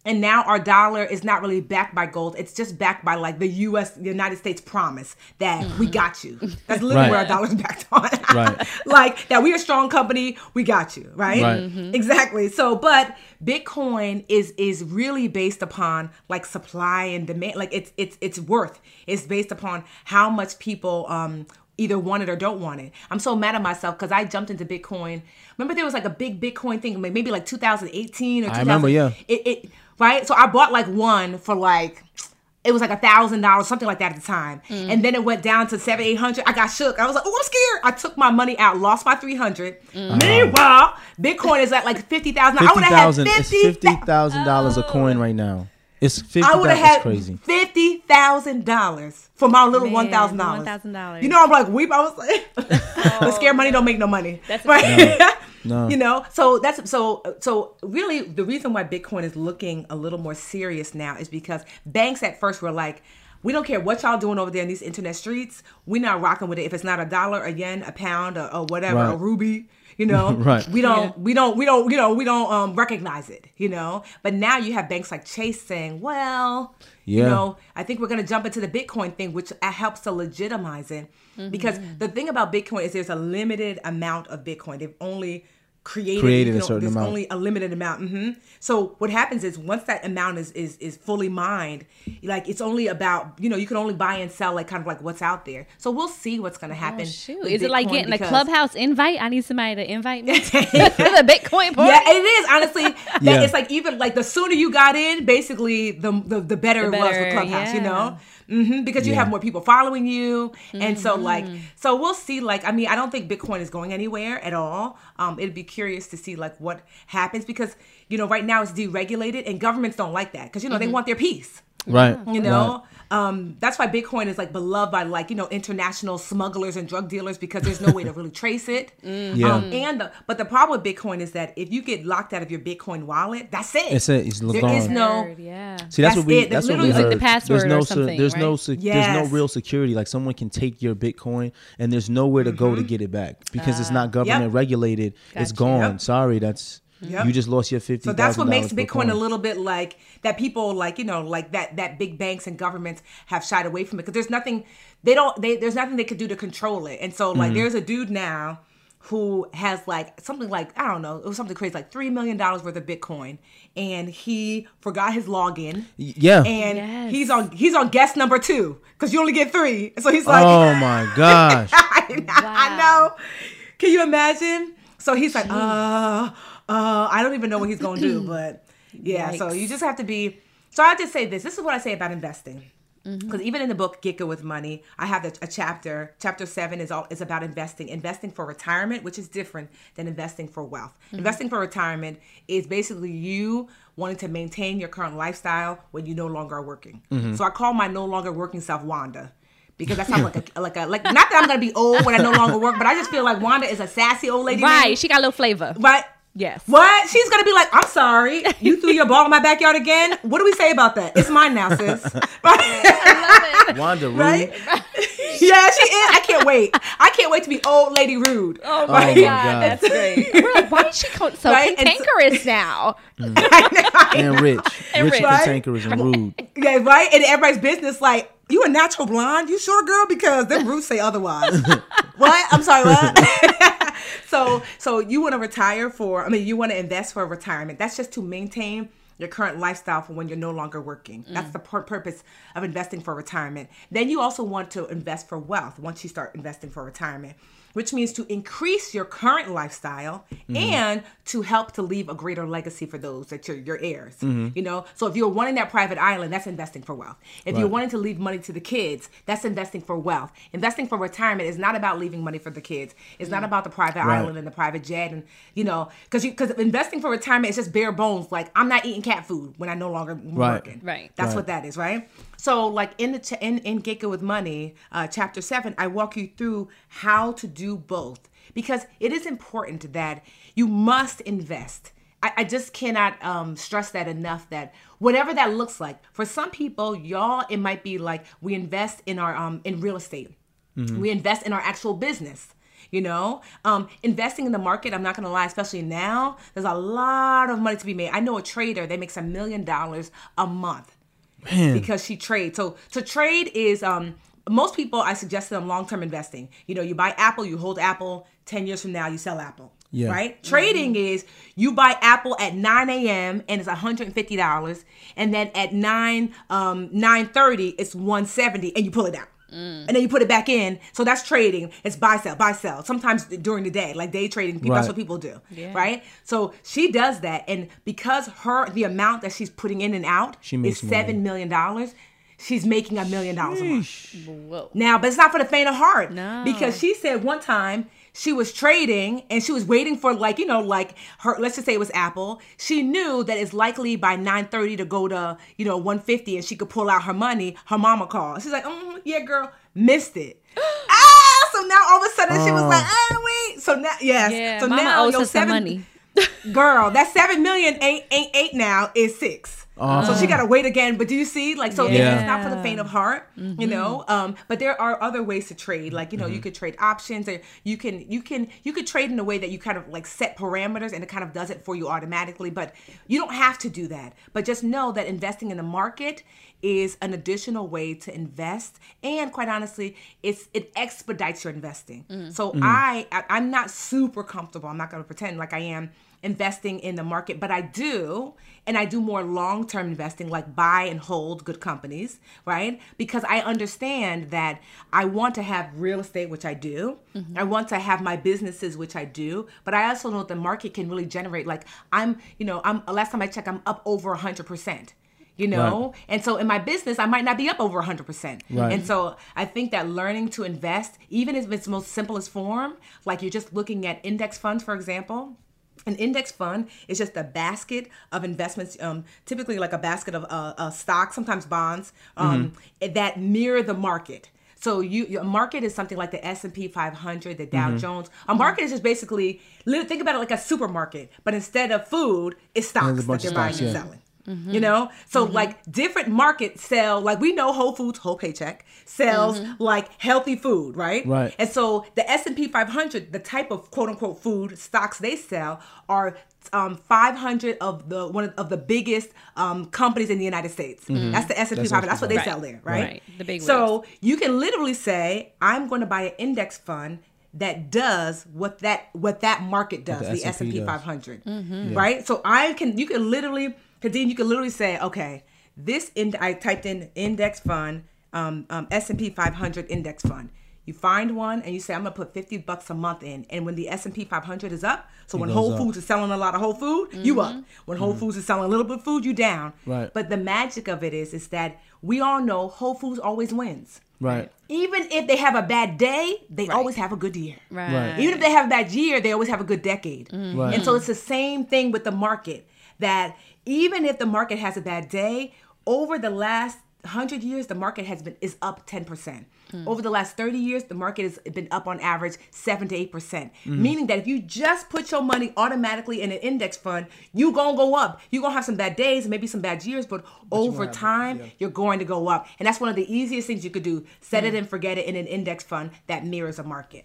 And now our dollar is not really backed by gold. It's just backed by like the U.S. the United States promise that we got you. That's literally Right. where our dollar's backed on. Right. like that we're a strong company. We got you. Right. Right. Mm-hmm. Exactly. So, but Bitcoin is is really based upon like supply and demand. Like it's it's it's worth. It's based upon how much people um either want it or don't want it. I'm so mad at myself because I jumped into Bitcoin. Remember there was like a big Bitcoin thing, maybe like 2018 or 2000. I remember, yeah. It, it right. So I bought like one for like it was like a thousand dollars, something like that at the time. Mm. And then it went down to seven, eight hundred. I got shook. I was like, oh, I'm scared. I took my money out, lost my three hundred. Mm. Meanwhile, Bitcoin is at like fifty thousand. I would have had fifty. fifty thousand dollars a coin right now. It's fifty. I would have That's had crazy. fifty thousand dollars for my little Man, one thousand dollars. $1,000. You know, I'm like weep. I was like, but scared money don't make no money. That's right. No. You know, so that's so so really the reason why Bitcoin is looking a little more serious now is because banks at first were like, we don't care what y'all doing over there in these internet streets. We're not rocking with it. If it's not a dollar, a yen, a pound, or, or whatever, a ruby, you know, Right. we don't, we don't, we don't, you know, we don't um, recognize it, you know. But now you have banks like Chase saying, well, you know, I think we're going to jump into the Bitcoin thing, which uh, helps to legitimize it. Because the thing about Bitcoin is there's a limited amount of Bitcoin. They've only created, Created you a know, certain there's amount. only a limited amount. hmm So what happens is once that amount is, is is fully mined, like it's only about you know you can only buy and sell like kind of like what's out there. So we'll see what's going to happen. Oh, shoot. with Is it like Bitcoin getting a clubhouse invite? I need somebody to invite me to the Bitcoin party. Yeah, it is honestly. Yeah. It's like even like the sooner you got in, basically the the, the better, The it was better, with Clubhouse. You know, hmm because you Yeah. have more people following you, and so Mm-hmm. like so we'll see. Like I mean, I don't think Bitcoin is going anywhere at all. Um, it'd be curious to see like what happens because you know right now it's deregulated and governments don't like that because you know Mm-hmm. they want their peace Right. you know um, that's why bitcoin is like beloved by like you know international smugglers and drug dealers because there's no way to really trace it Yeah. um, and the, but the problem with bitcoin is that if you get locked out of your bitcoin wallet that's it It's it. It's there gone. is no Word, yeah. See, that's, That's what we. it. That's what Literally we like the password there's no. or se- something, there's no. right? se- There's no real security. Like someone can take your Bitcoin and there's nowhere to go to get it back because it's not government Yep. regulated. It's gone. Yep. Sorry, that's Yep. you just lost your fifty. So that's what makes Bitcoin a little bit like that. People like you know like that that big banks and governments have shied away from it because there's nothing they don't they there's nothing they could do to control it. And so like Mm-hmm. there's a dude now who has like something like I don't know it was something crazy like three million dollars worth of Bitcoin and he forgot his login. Yeah. And Yes. he's on he's on guest number two because you only get three. So he's like, oh my gosh. I, I know. Can you imagine? So he's like, uh, uh, I don't even know what he's gonna do, but yeah. So you just have to be. So I just say this. This is what I say about investing. Mm-hmm. Because even in the book Get Good with Money, I have a, a chapter. Chapter seven is all is about investing. Investing for retirement, which is different than investing for wealth. Mm-hmm. Investing for retirement is basically you wanting to maintain your current lifestyle when you no longer are working. Mm-hmm. So I call my no longer working self Wanda because that sounds like a like a like not that I'm gonna be old when I no longer work, but I just feel like Wanda is a sassy old lady. Right. name. She got a little flavor. Right. Yes. What? She's gonna be like, I'm sorry, you threw your ball in my backyard again. What do we say about that? It's mine now, sis. Right? Wanda Rude. right? yeah, she is. I can't wait. I can't wait to be old lady rude. Oh my oh my God. god, that's great. We're like, why is she co- so Right? And so- cantankerous now? Mm. And rich. And rich, rich. Right? cantankerous, and rude. Yeah, right. And everybody's business like, you a natural blonde? You sure, girl? Because them roots say otherwise. what? I'm sorry. What? so, so you want to retire for? I mean, you want to invest for retirement. That's just to maintain your current lifestyle for when you're no longer working. That's the pur- purpose of investing for retirement. Then you also want to invest for wealth once you start investing for retirement, which means to increase your current lifestyle mm-hmm. and to help to leave a greater legacy for those that your your heirs. Mm-hmm. You know, so if you're wanting that private island, that's investing for wealth. If you're wanting to leave money to the kids, that's investing for wealth. Investing for retirement is not about leaving money for the kids. It's not about the private Right. island and the private jet and you know, because you because investing for retirement is just bare bones. Like I'm not eating cat food when I no longer am Right. working. Right. That's Right. what that is, right? So, like in the ch- in in Get Good with Money, uh, chapter seven, I walk you through how to do both because it is important that you must invest. I, I just cannot um, stress that enough. That whatever that looks like for some people, y'all, it might be like we invest in our um in real estate, we invest in our actual business. You know, um, investing in the market, I'm not gonna lie, especially now, there's a lot of money to be made. I know a trader that makes a million dollars a month because she trades. So to trade is um most people I suggest them long term investing. You know, you buy Apple, you hold Apple. Ten years from now, you sell Apple. Yeah. Right. Trading is you buy Apple at 9 a.m. and it's 150 dollars, and then at 9 um 9:30 it's 170 and you pull it out. Mm. and then you put it back in. So that's trading. It's buy sell, buy sell. Sometimes during the day, like day trading, people, that's what people do, right? So she does that, and because her the amount that she's putting in and out She is makes money. seven million dollars. She's making a million dollars a month. Whoa. Now, but it's not for the faint of heart. No. Because she said one time she was trading and she was waiting for like, you know, like her let's just say it was Apple. She knew that it's likely by 9:30 to go to, you know, 150 and she could pull out her money. Her mama called. She's like, mm, yeah, girl, missed it. ah, so now all of a sudden she was like, oh wait. So now yes. Yeah, so mama now owes your her seven- money. girl, that seven million ain't ain't eight now is six. So she oh. gotta wait again. But do you see, like, so Yeah. it's not for the faint of heart, you mm-hmm. know. Um, but there are other ways to trade. Like, you know, you mm-hmm. could trade options, or you can you can you could trade in a way that you kind of like set parameters, and it kind of does it for you automatically. But you don't have to do that. But just know that investing in the market is an additional way to invest, and quite honestly, it's it expedites your investing. Mm. So mm. I, I I'm not super comfortable. I'm not gonna pretend like I am investing in the market, but I do, and I do more long term investing, like buy and hold good companies, right? Because I understand that I want to have real estate, which I do. Mm-hmm. I want to have my businesses, which I do, but I also know that the market can really generate. Like I'm, you know, I'm last time I checked, I'm up over a hundred percent. You know, and so in my business, I might not be up over 100%. Right. And so I think that learning to invest, even if it's the most simplest form, like you're just looking at index funds, for example, an index fund is just a basket of investments, um, typically like a basket of uh, uh, stocks, sometimes bonds, um, that mirror the market. So you, a market is something like the S and P 500, the Dow Jones. A market is just basically think about it like a supermarket, but instead of food, it's stocks that they're of buying and yeah. selling. You know, so like different markets sell, like we know Whole Foods, whole paycheck sells like healthy food, right? Right. And so the S and P 500, the type of quote unquote food stocks they sell are um, 500 of the one of the biggest um, companies in the United States. That's the S and P That's 500. That's what they Right. sell there, right? Right. The big ones. So you can literally say, I'm going to buy an index fund that does what that what that market does, the the S and P S&P 500, Mm-hmm. right? So I can you can literally, Khadeen, you can literally say, okay, this in I typed in index fund, um, um, S and P 500 index fund. You find one and you say, I'm gonna put 50 bucks a month in, and when the S and P 500 is up, so when Whole up. Foods is selling a lot of Whole Food, you Mm-hmm. up. When Whole Foods is selling a little bit of food, you down. Right. But the magic of it is, is that we all know Whole Foods always wins. Right. Even if they have a bad day, they always have a good year. Right. Right. Even if they have a bad year, they always have a good decade. Right. And so it's the same thing with the market that even if the market has a bad day, over the last 100 years the market has been is up 10%. Over the last 30 years the market has been up on average 7 to 8%. Mm-hmm. Meaning that if you just put your money automatically in an index fund, you going to go up. You're going to have some bad days, maybe some bad years, but, over time you're going to go up. And that's one of the easiest things you could do. Set Mm. it and forget it in an index fund that mirrors a market.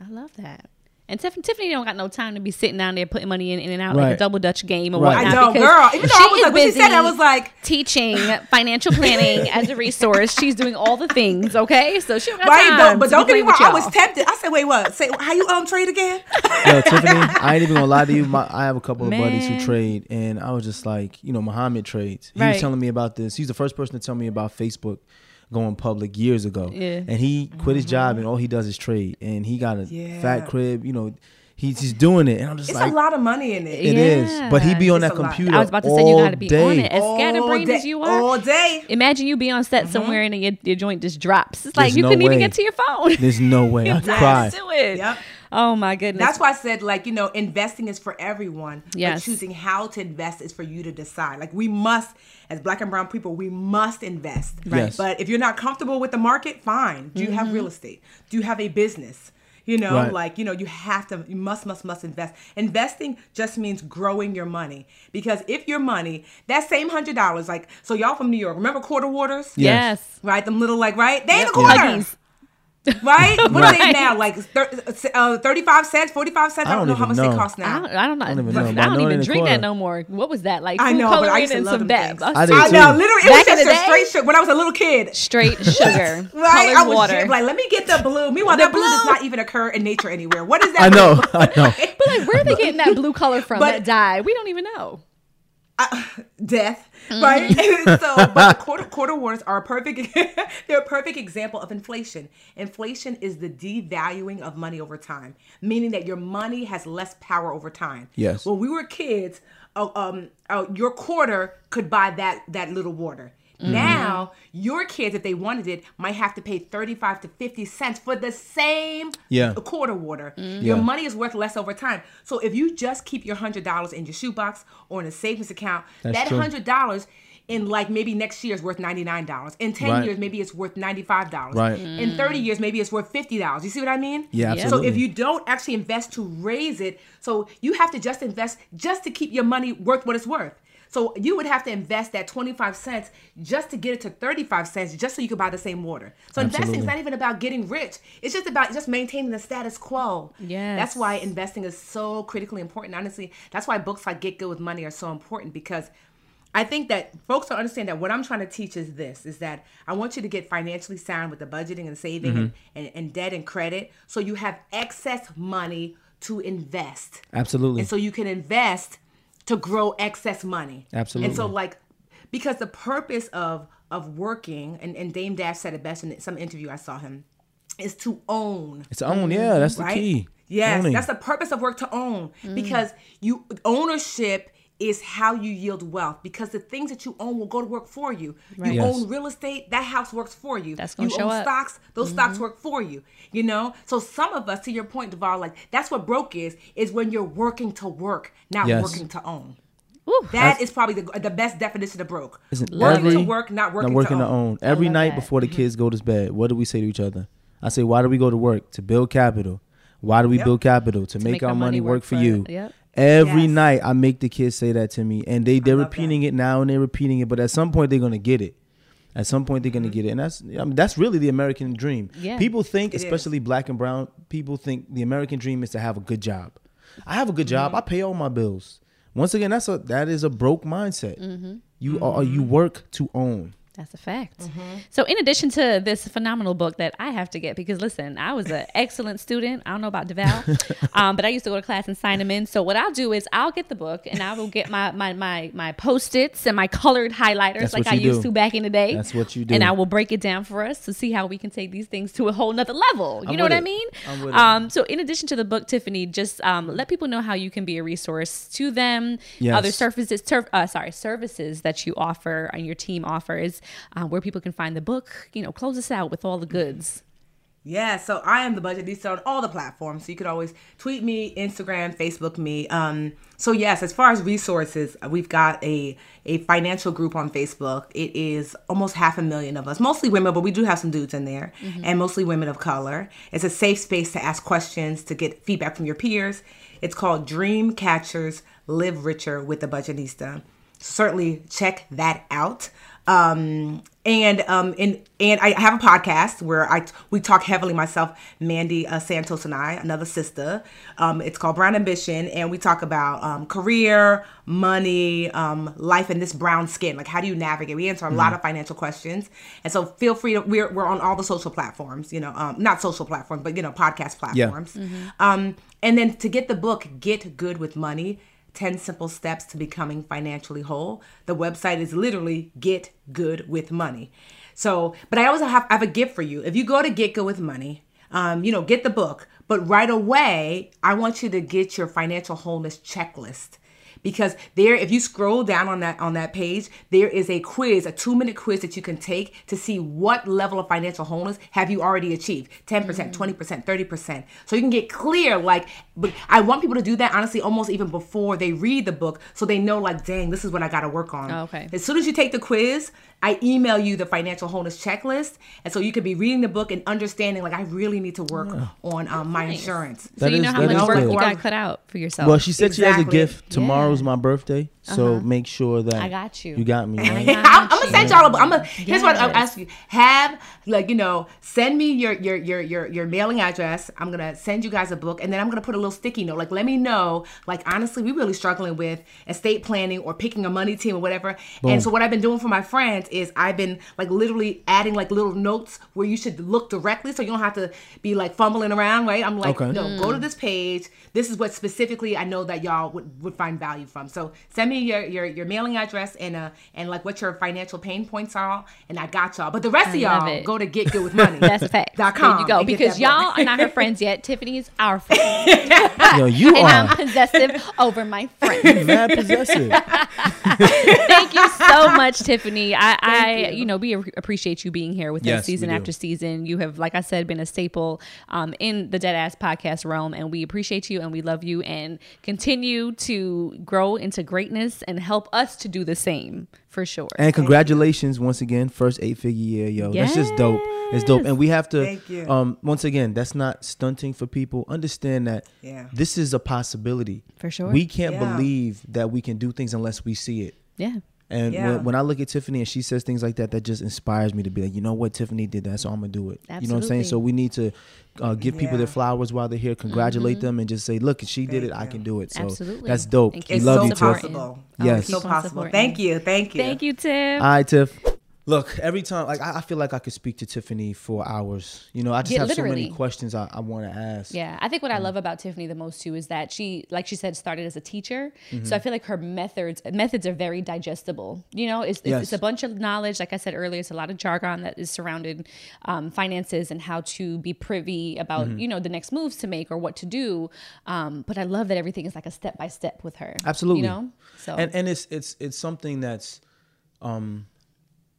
I love that. And Tiff- Tiffany don't got no time to be sitting down there putting money in, in and out like a double Dutch game or Right. whatnot. I know, because girl. Even though I was is like, when she said I was like- teaching financial planning as a resource. She's doing all the things. Okay, so she don't got Right, time but, but don't get me wrong. I was tempted. I said, "Wait, what? Say how you um trade again?" Yo, Tiffany, I ain't even gonna lie to you. My, I have a couple of buddies who trade, and I was just like, you know, Muhammad trades. He Right. was telling me about this. He's the first person to tell me about Facebook going public years ago. Yeah. And he quit his job, mm-hmm. and all he does is trade. And he got a Yeah. fat crib. You know, he's just doing it. And I'm just It's like, a lot of money in it. it is. Yeah. But he be on It's that a lot. computer. I was about to say you got to be day. on it as All scatterbrained day, as you are. all day. Imagine you be on set mm-hmm. somewhere and your, your joint just drops. It's like There's you no couldn't even get to your phone. There's no way. I'd cry. Do it. Yep. Oh my goodness. That's why I said, like, you know, investing is for everyone. Yes. But choosing how to invest is for you to decide. Like, we must, as black and brown people, we must invest. Right. Yes. But if you're not comfortable with the market, fine. Do you have mm-hmm. real estate? Do you have a business? You know, Right. like, you know, you have to, you must, must, must invest. Investing just means growing your money. Because if your money, that same $100, like, so y'all from New York, remember quarter waters? Yes. yes. Right? Them little, like, right? They in the Yep. corner. Huggies. Right? What are they now? Like thir- uh, 35 cents, 45 cents? I I don't, don't know how much even they know. cost I now. don't, I don't know. I don't don't, even know, but I know it even drink that no more. What was that like? I food know, but I coloring used to and love some them bed- things. I did I too. know, literally, it Back was just the a day? straight sugar when I was a little kid. straight sugar, Right? I was water. just like, let me get the blue. Meanwhile, that blue does not even occur in nature anywhere. What is that? I know. I know. but like, where are they getting that blue color from? But- that dye? We don't even know. uh, death, right? so, but the quarter quarter are a perfect. they're a perfect example of inflation. Inflation is the devaluing of money over time, meaning that your money has less power over time. Yes. When we were kids, uh, um, uh, your quarter could buy that that little water. Mm-hmm. Now, your kids, if they wanted it, might have to pay 35 to 50 cents for the same Yeah. quarter water. Mm-hmm. Your Yeah. money is worth less over time. So if you just keep your $100 in your shoebox or in a savings account, That's that $100 in like maybe next year is worth $99. In 10 Right. years, maybe it's worth $95. Right. In 30 years, maybe it's worth $50. You see what I mean? Yeah, So if you don't actually invest to raise it, so you have to just invest just to keep your money worth what it's worth. So you would have to invest that 25 cents just to get it to 35 cents just so you could buy the same water. So investing is not even about getting rich. It's just about just maintaining the status quo. Yeah. That's why investing is so critically important. Honestly, that's why books like Get Good with Money are so important because I think that folks don't understand that what I'm trying to teach is this is that I want you to get financially sound with the budgeting and saving Mm-hmm. and, and debt and credit so you have excess money to invest. Absolutely. And so you can invest to grow excess money. Absolutely. And so like because the purpose of of working and, and Dame Dash said it best in some interview I saw him is to own it's own. Yeah, that's the right? key. Yes, Owning. that's the purpose of work to own mm. because you ownership is how you yield wealth because the things that you own will go to work for you. You Yes. own real estate, that house works for you. That's gonna you show own up. stocks, those stocks mm-hmm. work for you. You know? So some of us, to your point, Devale, like that's what broke is, is when you're working to work, not Yes. working to own. Woo. That is probably the, the best definition of broke. Listen, working every- to work, not working, not working to to own. own. Every night that. before the mm-hmm. kids go to bed, what do we say to each other? I say, why do we go to work? To build capital. Why do we Yep. build capital? To, make, make our our money money work, work for for- you. yep. Every Yes. night I make the kids say that to me, and they they're love that. repeating it now and they're repeating it. But at some point they're gonna get it. At some point they're Mm-hmm. gonna get it, and that's I mean, that's really the American dream. Yeah. People think, It is. especially black and brown people, think the American dream is to have a good job. I have a good job. Mm-hmm. I pay all my bills. Once again, that's a that is a broke mindset. Mm-hmm. You are you work to own. That's a fact. Mm-hmm. So, in addition to this phenomenal book that I have to get, because listen, I was an excellent student. I don't know about Devale, um, but I used to go to class and sign them in. So, what I'll do is I'll get the book and I will get my my my, my post its and my colored highlighters That's like I used do. to back in the day. That's what you do. And I will break it down for us to see how we can take these things to a whole nother level. You I'm know what with I mean? I'm with it. Um, so, in addition to the book, Tiffany, just um, let people know how you can be a resource to them. Yes. Other services, ter- uh, sorry, services that you offer and your team offers, uh, where people can find the book. You know, close us out with all the goods. Yeah, so I am the budget Budgetnista on all the platforms. So you could always tweet me, Instagram, Facebook me. Um, so yes, as far as resources, we've got a a financial group on Facebook. It is almost half a million of us, mostly women, but we do have some dudes in there, and mostly women of color. It's a safe space to ask questions, to get feedback from your peers. It's called Dream Catchers Live Richer with the Budgetnista. Certainly check that out. Um, and um, and and I have a podcast where I we talk heavily myself, Mandi uh, Santos, and I, another sister. Um, it's called Brown Ambition, and we talk about um, career, money, um, life in this brown skin. Like, how do you navigate? We answer a lot of financial questions, and so feel free to. We're we're on all the social platforms, you know, um, not social platforms, but you know, podcast platforms. Um, and then to get the book, Get Good with Money. 10 simple steps to becoming financially whole. The website is literally get good with money. So, but I also have, I have a gift for you. If you go to get good with money, um, you know, get the book, but right away, I want you to get your financial wholeness checklist because there if you scroll down on that on that page there is a quiz a two minute quiz that you can take to see what level of financial wholeness have you already achieved 10% 20% 30% so you can get clear like but i want people to do that honestly almost even before they read the book so they know like dang this is what i got to work on Oh, okay. as soon as you take the quiz i email you the financial wholeness checklist and so you could be reading the book and understanding like i really need to work on um, my insurance So That you is- know how much work good. you got cut out for yourself. Well, she said she has a gift. Tomorrow's Yeah. My birthday, so uh-huh. make sure that I got you. You got me. I right? got I'm, I'm gonna send y'all. A, I'm gonna. Here's what I'll Yes. ask you: Have like you know, send me your your your your your mailing address. I'm gonna send you guys a book, and then I'm gonna put a little sticky note. Like, let me know. Like, honestly, we really struggling with estate planning or picking a money team or whatever. And so what I've been doing for my friends is I've been like literally adding like little notes where you should look directly, so you don't have to be like fumbling around. Right? I'm like, Okay. no, go to mm. this page. This is what specifically I know that y'all would would find value from. So send me me your, your your mailing address and uh and like what your financial pain points are, and I got y'all. But the rest of y'all it. go to get good with money. That's a fact. Dot There you go. Because y'all are not her friends yet. Tiffany's our friend. Yo, you and I'm possessive over my friend. mad possessive. Thank you so much, Tiffany. I, I you. you. know, we appreciate you being here with Yes, us season after season. You have, like I said, been a staple um, in the Dead Ass podcast realm, and we appreciate you and we love you and continue to grow into greatness and help us to do the same for sure. And congratulations once again, first eight figure year, yo. That's just dope. It's dope. And we have to Thank you. um once again, that's not stunting for people. Understand that Yeah. this is a possibility. For sure. We can't Yeah. believe that we can do things unless we see it. yeah. And Yeah. when, when I look at Tiffany and she says things like that, that just inspires me to be like, you know what, Tiffany did that, so I'm gonna do it. You know what I'm saying? So we need to uh, give people Yeah. their flowers while they're here, congratulate them, and just say, look, she did it, Thank I can do it. So Absolutely. that's dope. And We It's love so you, Tiff. supporting. possible. Yes. so Keep on possible. Thank you. Thank you. Thank you, Tiff. All right, Tiff. Look, every time, like I, I feel like I could speak to Tiffany for hours. You know, I just Yeah, have so literally. many questions I, I want to ask. Yeah, I think what Mm. I love about Tiffany the most too is that she, like she said, started as a teacher. Mm-hmm. So I feel like her methods methods are very digestible. You know, it's it's, Yes. it's a bunch of knowledge. Like I said earlier, it's a lot of jargon that is surrounded um, finances and how to be privy about Mm-hmm. you know the next moves to make or what to do. Um, but I love that everything is like a step by step with her. Absolutely. you know. So and and it's it's it's something that's um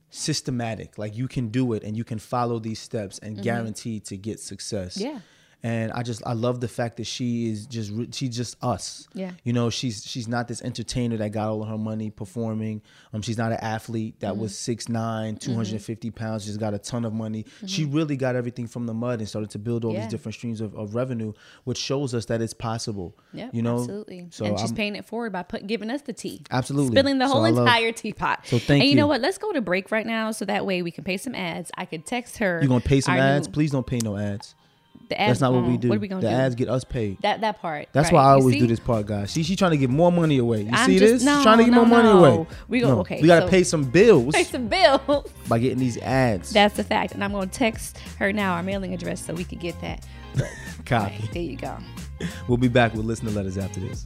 systematic like you can do it and you can follow these steps and guarantee to get success Mm-hmm. Yeah. And i just i love the fact that she is just she's just us Yeah. you know she's she's not this entertainer that got all of her money performing um she's not an athlete that was Mm-hmm. 6'9 250 pounds she's got a ton of money she really got everything from the mud and started to build all Mm-hmm. Yeah. these different streams of, of revenue which shows us that it's possible Yeah, you know absolutely. so and she's I'm- paying it forward by put, giving us the tea. Absolutely. Spilling the So whole love- entire teapot. So thank and you know you. what? Let's go to break right now so that way we can pay some ads. I could text her. You gonna pay some ads? new- Please don't pay no ads. The ads That's not what we do. What are we gonna the do? ads get us paid. that that part. That's right. why I always do this part, guys. See, she's trying to get more money away. You I'm see just- this? no, she's trying to get no, more money no. away. We go- okay, We gotta so- pay some bills Pay some bills. by getting these ads. That's the fact. And I'm gonna text her now our mailing address so we could get that. Copy. Right, there you go. We'll be back with listener letters after this.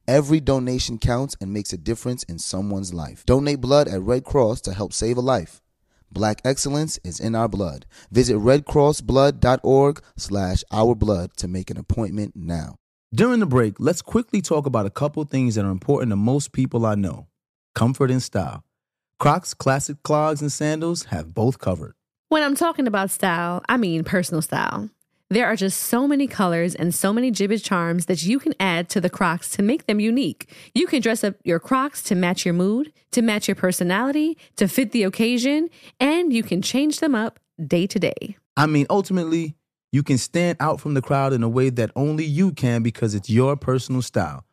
Every donation counts and makes a difference in someone's life. Donate blood at Red Cross to help save a life. Black excellence is in our blood. Visit redcrossblood.org slash our blood to make an appointment now. During the break, let's quickly talk about a couple things that are important to most people I know comfort and style. Crocs, classic clogs, and sandals have both covered. When I'm talking about style, I mean personal style. There are just so many colors and so many Jibbitz charms that you can add to the Crocs to make them unique. You can dress up your Crocs to match your mood, to match your personality, to fit the occasion, and you can change them up day to day. I mean, ultimately, you can stand out from the crowd in a way that only you can because it's your personal style.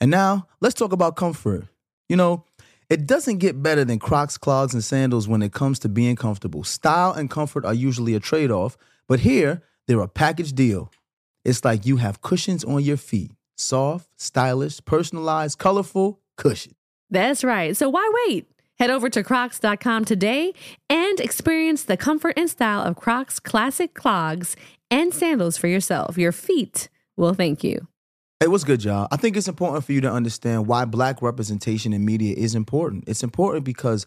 And now, let's talk about comfort. You know, it doesn't get better than Crocs, clogs, and sandals when it comes to being comfortable. Style and comfort are usually a trade off, but here, They're a package deal. It's like you have cushions on your feet. Soft, stylish, personalized, colorful cushion. That's right. So why wait? Head over to crocs.com today and experience the comfort and style of Crocs classic clogs and sandals for yourself. Your feet will thank you. Hey, what's good, y'all? I think it's important for you to understand why black representation in media is important. It's important because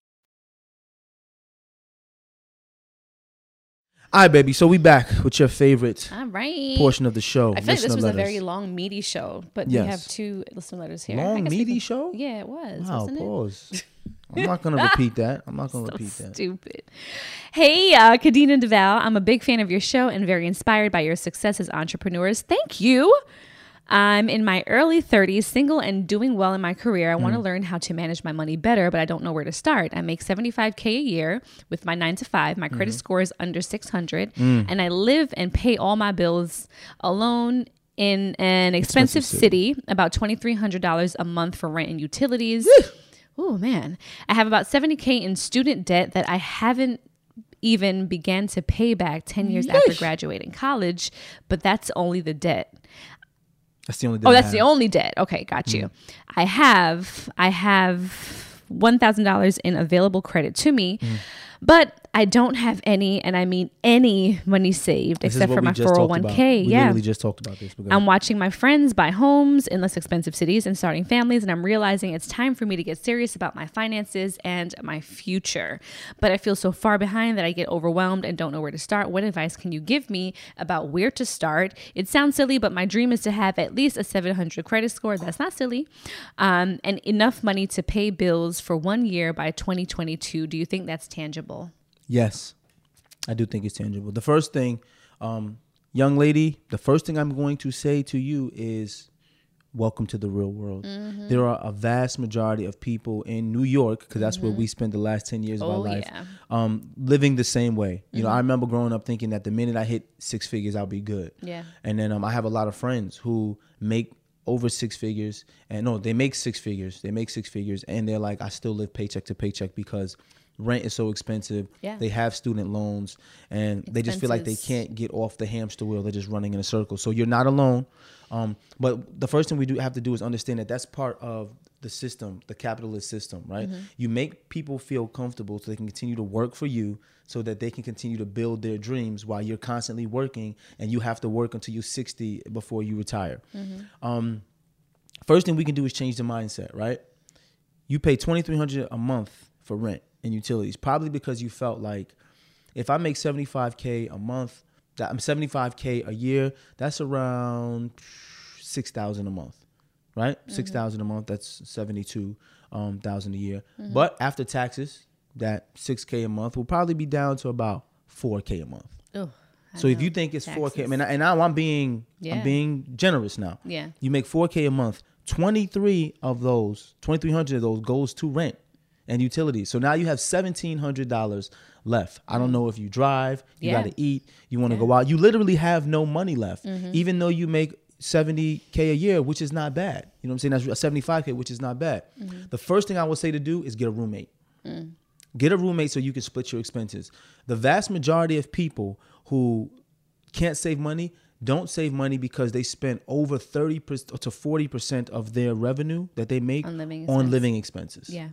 All right, baby. So we back with your favorite All right. portion of the show. I feel like this was a very long, meaty show, but Yes. we have two listener letters here. I long, guess meaty can- show. Yeah, it was. Wow, wasn't it? pause. I'm not gonna repeat that. I'm not gonna So repeat that. Stupid. Hey, uh, Khadeen and Devale. I'm a big fan of your show and very inspired by your success as entrepreneurs. Thank you. I'm in my early 30s, single and doing well in my career. I want to learn how to manage my money better, but I don't know where to start. I make 75K a year with my nine to five. My credit score is under 600, and I live and pay all my bills alone in an expensive, city, about $2,300 a month for rent and utilities. Oh man, I have about 70k in student debt that I haven't even began to pay back 10 years after graduating college, but that's only the debt. That's the only. debt. Oh, that's the only debt. Okay, got you. Mm-hmm. I have I have $1,000 in available credit to me. Mm. But I don't have any, and I mean any money saved This except for my just talked about. 401k. We Yeah. literally just talked about this. I'm watching my friends buy homes in less expensive cities and starting families, and I'm realizing it's time for me to get serious about my finances and my future. But I feel so far behind that I get overwhelmed and don't know where to start. What advice can you give me about where to start? It sounds silly, but my dream is to have at least a 700 credit score. That's not silly. Um, and enough money to pay bills for one year by 2022. Do you think that's tangible? Yes, I do think it's tangible. The first thing, um, young lady, the first thing I'm going to say to you is welcome to the real world. Mm-hmm. There are a vast majority of people in New York, because that's where we spent the last 10 years of our Oh, life, yeah. um, living the same way. You know, Mm-hmm. I remember growing up thinking that the minute I hit six figures, I'll be good. Yeah. And then um, I have a lot of friends who make over six figures and no they make six figures they make six figures and they're like i still live paycheck to paycheck because rent is so expensive. Yeah. they have student loans and they just feel like they can't get off the hamster wheel. They're just running in a circle. So you're not alone. Um, but the first thing we do have to do is understand that that's part of the system the capitalist system right? Mm-hmm. you make people feel comfortable so they can continue to work for you so that they can continue to build their dreams while you're constantly working and you have to work until you're 60 before you retire. Um, first thing we can do is change the mindset right? You pay 2300 a month for rent and utilities probably because you felt like if i make 75k a month that i'm 75k a year that's around 6000 a month right? 6000 a month that's 72 um, a year. But after taxes that 6k a month will probably be down to about 4k a month. Oh, so if you think it's 4k I mean, and now i'm being Yeah. i'm being generous now. Yeah. you make 4k a month 23 of those 2300 of those goes to rent and utilities. So now you have $1700 left. I don't mm-hmm. know if you drive you Yeah. got to eat you want to go out. You literally have no money left. Mm-hmm. Even though you make 70k a year which is not bad. You know what i'm saying? That's 75k which is not bad. Mm-hmm. The first thing i would say to do is get a roommate. Mm. Get a roommate so you can split your expenses. The vast majority of people who can't save money don't save money because they spend over 30 to 40% of their revenue that they make On living on living expenses. Yeah.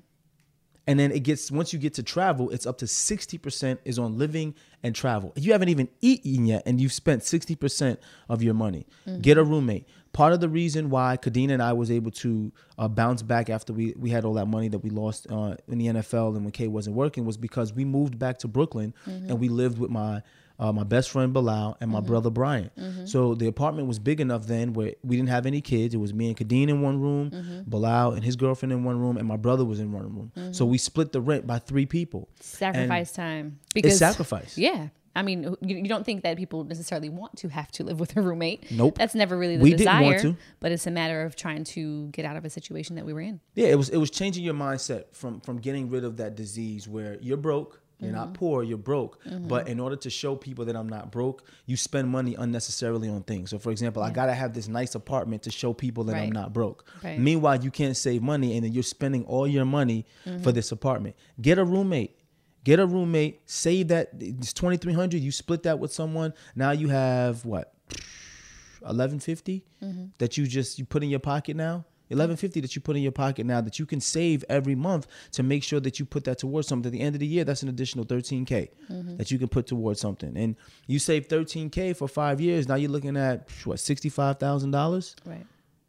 And then it gets once you get to travel, it's up to 60% is on living and travel. You haven't even eaten yet and you've spent 60% of your money. Mm-hmm. Get a roommate. part of the reason why Khadeen and I was able to uh, bounce back after we, we had all that money that we lost uh, in the NFL and when Kay wasn't working was because we moved back to Brooklyn and we lived with my uh, my best friend Bilal and my mm-hmm. brother Brian. Mm-hmm. So the apartment was big enough then where we didn't have any kids. It was me and Khadeen in one room, mm-hmm. Bilal and his girlfriend in one room, and my brother was in one room. So we split the rent by three people. Sacrifice time. It's sacrifice. Yeah. I mean, you, you don't think that people necessarily want to have to live with a roommate. Nope. That's never really the We didn't desire. want to. But it's a matter of trying to get out of a situation that we were in. Yeah, it was it was changing your mindset from from getting rid of that disease where you're broke, you're not mm-hmm. poor, you're broke. Mm-hmm. But in order to show people that I'm not broke, you spend money unnecessarily on things. So for example, I gotta have this nice apartment to show people that I'm not broke. Right. Meanwhile, you can't save money and then you're spending all your money for mm-hmm. this apartment. Get a roommate. Get a roommate, save that it's twenty three hundred, you split that with someone. Now you have what? eleven that you just you put in your pocket now. Eleven fifty that you put in your pocket now that you can save every month to make sure that you put that towards something. At the end of the year, that's an additional thirteen k mm-hmm. that you can put towards something. And you save thirteen k for five years. Now you're looking at what sixty five thousand dollars Right.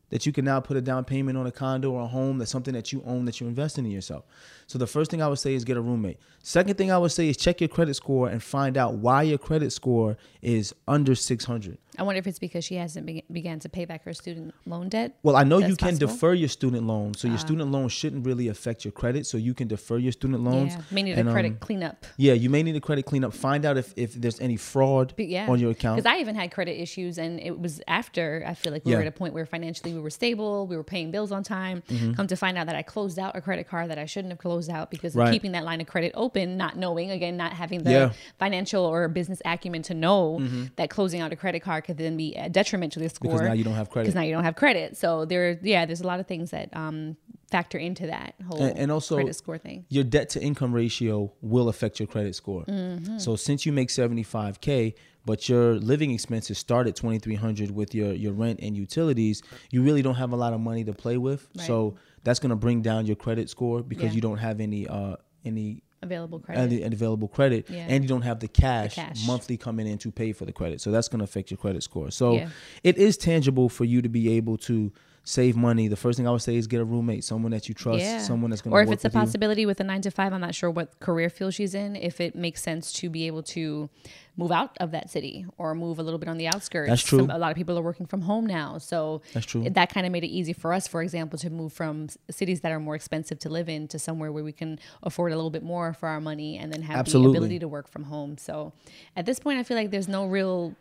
that you can now put a down payment on a condo or a home that's something that you own that you're investing in yourself. So the first thing I would say is get a roommate. Second thing I would say is check your credit score and find out why your credit score is under 600. I wonder if it's because she hasn't be- began to pay back her student loan debt. Well, I know you can possible. defer your student loan, so your student loan shouldn't really affect your credit. So you can defer your student loans. Yeah. May need And, a credit um, cleanup. Yeah, you may need a credit cleanup. Find out if, if there's any fraud yeah, on your account. Because I even had credit issues, and it was after I feel like we Yeah. were at a point where financially we were stable, we were paying bills on time. Come to find out that I closed out a credit card that I shouldn't have closed out because Mm-hmm. Right. of keeping that line of credit open, not knowing again, not having the Yeah. financial or business acumen to know that closing out a credit card could then be a detriment to the score because now you don't have credit. Because now you don't have credit. So there, yeah, there's a lot of things that um, factor into that whole And- and also- credit score thing. your debt to income ratio will affect your credit score. Mm-hmm. So since you make 75k, but your living expenses start at 2300 with your your rent and utilities, you really don't have a lot of money to play with. So that's going to bring down your credit score because Yeah. you don't have any uh any Available credit. and available credit Yeah. and you don't have the cash, cash. monthly coming in to pay for the credit. So that's going to affect your credit score. So Yeah. it is tangible for you to be able to save money. The first thing I would say is get a roommate, someone that you trust, someone that's going to or if it's a with you. possibility with a nine to five i'm not sure what career field she's in if it makes sense to be able to move out of that city or move a little bit on the outskirts That's true. Some- a lot of people are working from home now so That's true. that kind of made it easy for us for example to move from cities that are more expensive to live in to somewhere where we can afford a little bit more for our money and then have Absolutely. the ability to work from home so at this point i feel like there's no real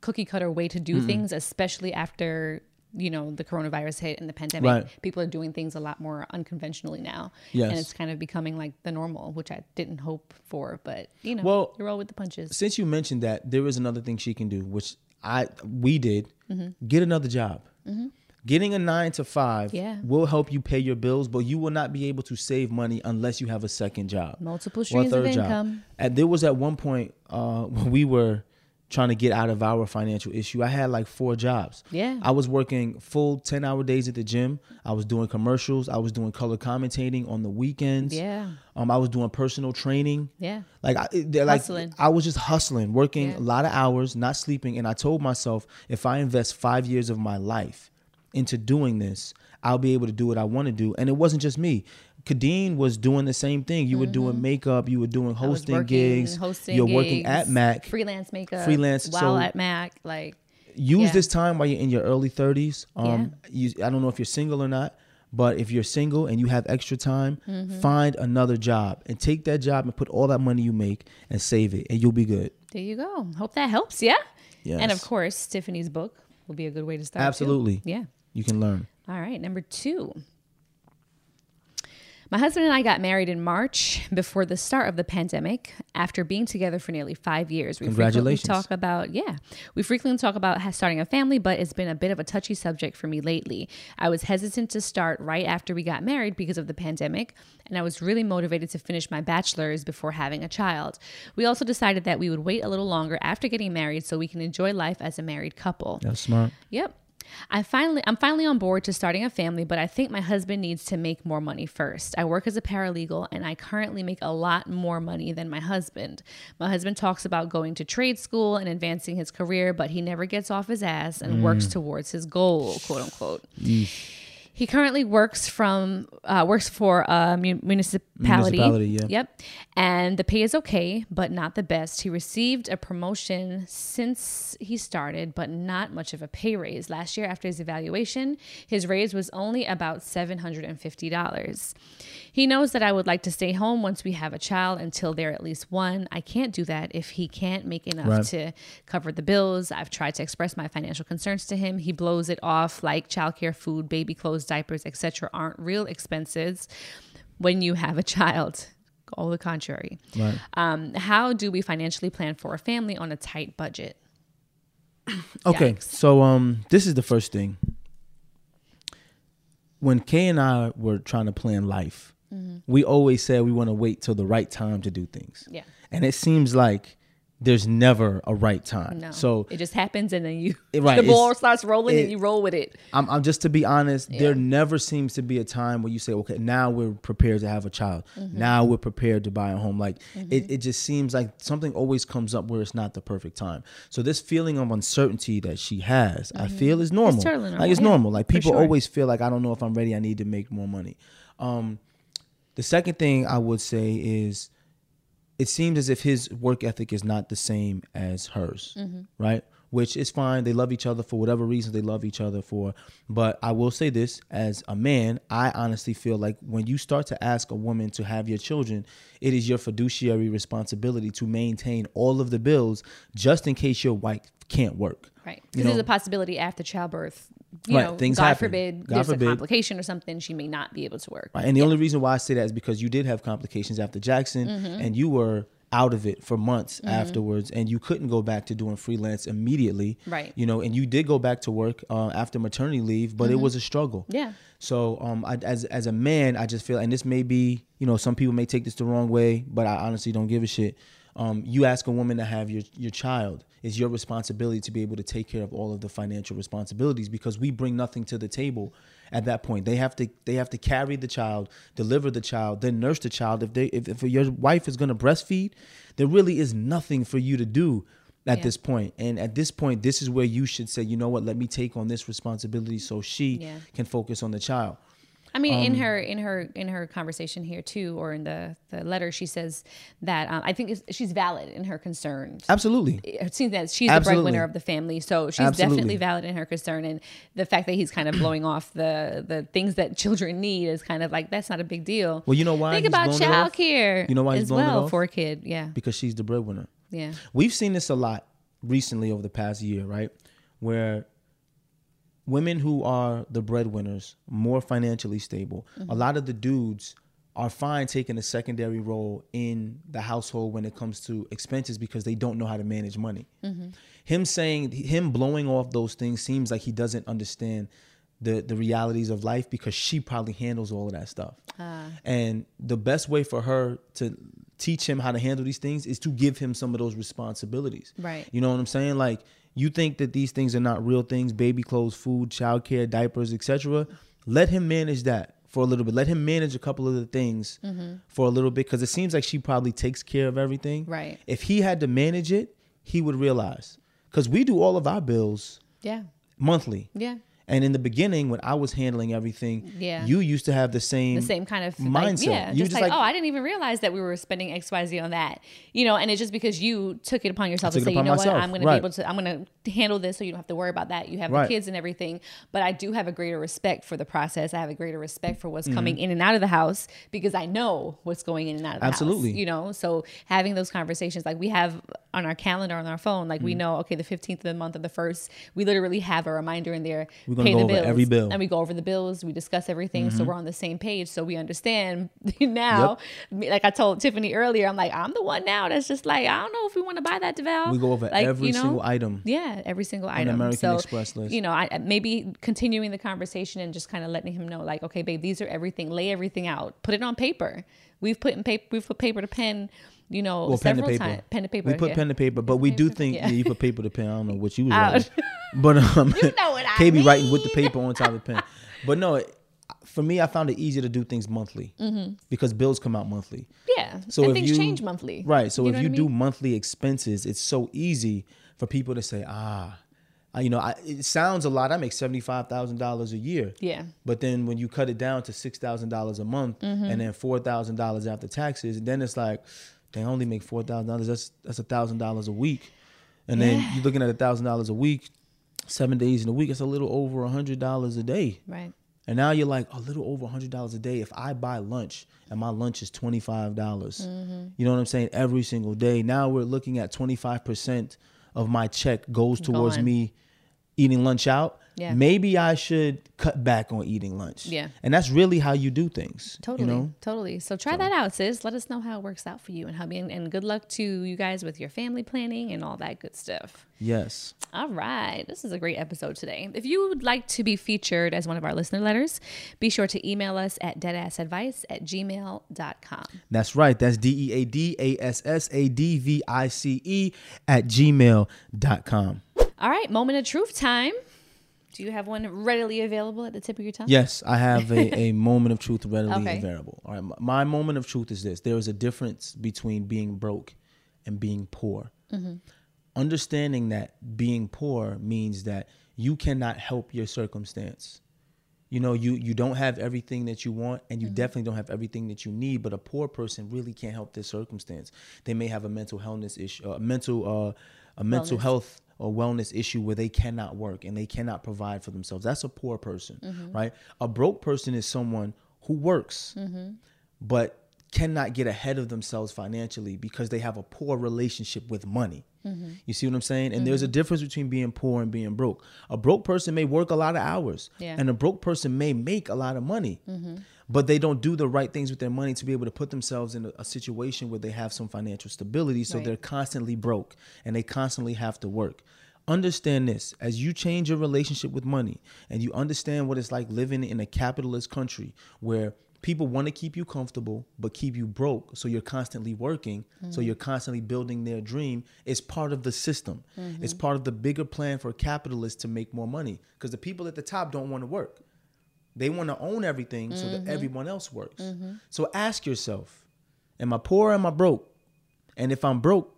cookie cutter way to do things especially after you know the coronavirus hit and the pandemic Right. people are doing things a lot more unconventionally now Yes. and it's kind of becoming like the normal which i didn't hope for but you know Well, you roll with the punches since you mentioned that, there is another thing she can do, which I we did. Get another job. Getting a nine to five Yeah. will help you pay your bills, but you will not be able to save money unless you have a second job, Multiple or a streams of third job. income. And there was at one point uh, when we were trying to get out of our financial issue. I had like four jobs. Yeah. I was working full ten hour days at the gym. I was doing commercials. I was doing color commentating on the weekends. Yeah. Um, I was doing personal training. Yeah. Like I, they're like Hustling. I was just hustling, working Yeah. a lot of hours, not sleeping, and I told myself if I invest five years of my life into doing this, I'll be able to do what I want to do. And it wasn't just me. Khadeen was doing the same thing. You were doing makeup, you were doing Mm-hmm. Hosting working, gigs, hosting you're working at Mac. freelance makeup Freelance, while so- at mac like Use Yeah. this time while you're in your early 30s. Um, you, I don't know if you're single or not, but if you're single and you have extra time, Mm-hmm. find another job and take that job and put all that money you make and save it, and you'll be good. there you go hope that helps yeah and of course tiffany's book will be a good way to start too. Absolutely. yeah You can learn. All right, number two. My husband and I got married in March before the start of the pandemic. After being together for nearly five years, we Congratulations. frequently talk about yeah, we frequently talk about starting a family, but it's been a bit of a touchy subject for me lately. I was hesitant to start right after we got married because of the pandemic, and I was really motivated to finish my bachelor's before having a child. We also decided that we would wait a little longer after getting married so we can enjoy life as a married couple. That's smart. Yep. I finally I'm finally on board to starting a family, but I think my husband needs to make more money first. I work as a paralegal and I currently make a lot more money than my husband. My husband talks about going to trade school and advancing his career, but he never gets off his ass and works mm. towards his goal, quote unquote. He currently works from uh, works for a mu- municipality. Municipality, yeah. Yep, and the pay is okay, but not the best. He received a promotion since he started, but not much of a pay raise. Last year, after his evaluation, his raise was only about seven hundred and fifty dollars. He knows that I would like to stay home once we have a child until they're at least one. I can't do that if he can't make enough Right. to cover the bills. I've tried to express my financial concerns to him. He blows it off like childcare, food, baby clothes, diapers, etc. aren't real expenses when you have a child. All the contrary. Right. Um, how do we financially plan for a family on a tight budget? Okay, Yikes. so um, this is the first thing. When Kay and I were trying to plan life, we always said we want to wait till the right time to do things. Yeah. and it seems like there's never a right time. No. So it just happens and then you right, the ball starts rolling it- and you roll with it. I'm, I'm just to be honest, there never seems to be a time where you say, okay, now we're prepared to have a child. Mm-hmm. Now we're prepared to buy a home. Like it, it just seems like something always comes up where it's not the perfect time. So this feeling of uncertainty that she has, I feel is normal. Mm-hmm. totally Like it's normal, yeah, normal. Like people sure. always feel like I don't know if I'm ready. I need to make more money. Um, the second thing I would say is it seems as if his work ethic is not the same as hers, Mm-hmm. right? Which is fine. They love each other for whatever reason they love each other for. But I will say this as a man, I honestly feel like when you start to ask a woman to have your children, it is your fiduciary responsibility to maintain all of the bills just in case your wife can't work. Right. Because there's a possibility after childbirth, you Right, know, things God happen. forbid, God there's forbid. a complication or something, she may not be able to work. Right. And the only reason why I say that is because you did have complications after Jackson Mm-hmm. and you were out of it for months afterwards and you couldn't go back to doing freelance immediately. Right. You know, and you did go back to work uh, after maternity leave, but it was a struggle. Mm-hmm. Yeah. So um, I, as as a man, I just feel, and this may be, you know, some people may take this the wrong way, but I honestly don't give a shit. Um, you ask a woman to have your your child, it's your responsibility to be able to take care of all of the financial responsibilities because we bring nothing to the table at that point. They have to they have to carry the child, deliver the child, then nurse the child. If they if, if your wife is going to breastfeed, there really is nothing for you to do at Yeah. this point. And at this point, this is where you should say, you know what, let me take on this responsibility so she Yeah. can focus on the child. I mean, Um, in her in her in her conversation here too, or in the the letter, she says that um, I think she's valid in her concerns. Absolutely. It seems that she's the breadwinner of the family, so she's Absolutely. definitely valid in her concern. And the fact that he's kind of blowing off the the things that children need is kind of like that's not a big deal. Well, you know why Think about childcare. You know why he's as blowing it off? for a kid. Yeah, Because she's the breadwinner. yeah, We've seen this a lot recently over the past year, right? Where women who are the breadwinners, more financially stable, a mm-hmm. lot of the dudes are fine taking a secondary role in the household when it comes to expenses because they don't know how to manage money. Mm-hmm. Him saying him blowing off those things seems like he doesn't understand the the realities of life because she probably handles all of that stuff. Ah. And the best way for her to teach him how to handle these things is to give him some of those responsibilities. Right. You know what I'm saying? Like you think that these things are not real things, baby clothes, food, childcare, diapers, etc. Let him manage that for a little bit. Let him manage a couple of the things mm-hmm. for a little bit because it seems like she probably takes care of everything. Right. If he had to manage it, he would realize because we do all of our bills yeah, monthly. yeah. And in the beginning, when I was handling everything, Yeah. you used to have the same the same kind of mindset. Like, yeah, You just, just like, like- oh, I didn't even realize that we were spending X, Y, Z on that. You know, and it's just because you took it upon yourself to say, you know myself, what, I'm going to be able to, I'm going to handle this, so you don't have to worry about that. You have Right. the kids and everything, but I do have a greater respect for the process. I have a greater respect for what's Mm-hmm. coming in and out of the house because I know what's going in and out of the Absolutely. house. You know, so having those conversations, like we have on our calendar on our phone, like we Mm-hmm. know, okay, the 15th of the month of the first, we literally have a reminder in there. We're gonna pay go the over bills, every bill. and we go over the bills we discuss everything so mm-hmm. we're on the same page so we understand now. Me- like i told tiffany earlier i'm like i'm the one now that's just like i don't know if we want to buy that Devale We go over like, every you know? single item. yeah every single item. American so Express list. you know i maybe continuing the conversation and just kind of letting him know like okay babe these are everything. Lay everything out. Put it on paper. We've put in paper we've put paper to pen you know, Well, several paper. times. Pen to paper. We put yeah. pen to paper, but we do think yeah. you put paper to pen. I don't know what you was writing. But um, You know what I KB writing with the paper on top of the pen. But no, for me, I found it easier to do things monthly because bills come out monthly. Yeah. So and things you- change monthly. Right. So You if you I do monthly expenses, it's so easy for people to say, ah, I- you know, I, it sounds a lot. I make seventy five thousand dollars a year. Yeah. But then when you cut it down to six thousand dollars a month, Mm-hmm. and then four thousand dollars after taxes, then it's like they only make four thousand dollars. That's that's a thousand dollars a week, and then you're looking at a thousand dollars a week, seven days in a week. It's a little over a hundred dollars a day. Right. And now you're like a little over a hundred dollars a day. If I buy lunch and my lunch is twenty five dollars, Mm-hmm. you know what I'm saying? Every single day. Now we're looking at twenty five percent of my check goes towards Gone. me eating lunch out. Yeah. Maybe I should cut back on eating lunch. Yeah. And that's really how you do things. Totally. You know? Totally. So try that out, sis. Let us know how it works out for you and hubby. And, and good luck to you guys with your family planning and all that good stuff. Yes. All right. This is a great episode today. If you would like to be featured as one of our listener letters, be sure to email us at deadassadvice at gmail.com. That's right. That's D E A D A S S A D V I C E at gmail.com. All right. Moment of truth time. Do you have one readily available at the tip of your tongue? Yes, I have a, a moment of truth readily Okay. available. All right. my- moment of truth is this there is a difference between being broke and being poor. Mm-hmm. Understanding that being poor means that you cannot help your circumstance. You know, you you don't have everything that you want, and you Mm-hmm. definitely don't have everything that you need. But a poor person really can't help their circumstance. They may have a mental illness issue, a mental uh, a mental Wellness. health or wellness issue where they cannot work and they cannot provide for themselves. That's a poor person, Mm-hmm. right? A broke person is someone who works, but cannot get ahead of themselves financially because they have a poor relationship with money. Mm-hmm. You see what I'm saying? And there's a difference between being poor and being broke. A broke person may work a lot of hours, Yeah. and a broke person may make a lot of money, but they don't do the right things with their money to be able to put themselves in a, a situation where they have some financial stability. So Right. they're constantly broke and they constantly have to work. Understand this. As you change your relationship with money and you understand what it's like living in a capitalist country where people want to keep you comfortable but keep you broke. So you're constantly working. So mm-hmm. you're constantly building their dream. It's part of the system. It's mm-hmm. part of the bigger plan for capitalists to make more money because the people at the top don't want to work they want to own everything so that mm-hmm. everyone else works. Mm-hmm. So ask yourself am i poor or am i broke? And if i'm broke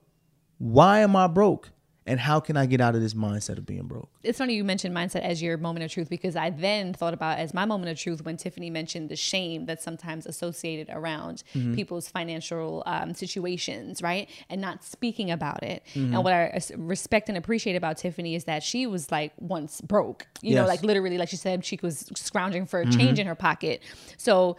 why am i broke and how can i get out of this mindset of being broke it's funny you mentioned mindset as your moment of truth because I then thought about as my moment of truth when Tiffany mentioned the shame that's sometimes associated around Mm-hmm. people's financial um, situations, right? And not speaking about it. Mm-hmm. And what I respect and appreciate about Tiffany is that she was like once broke, you know, Yes. Mm-hmm. like literally, like she said, she was scrounging for change in her pocket. So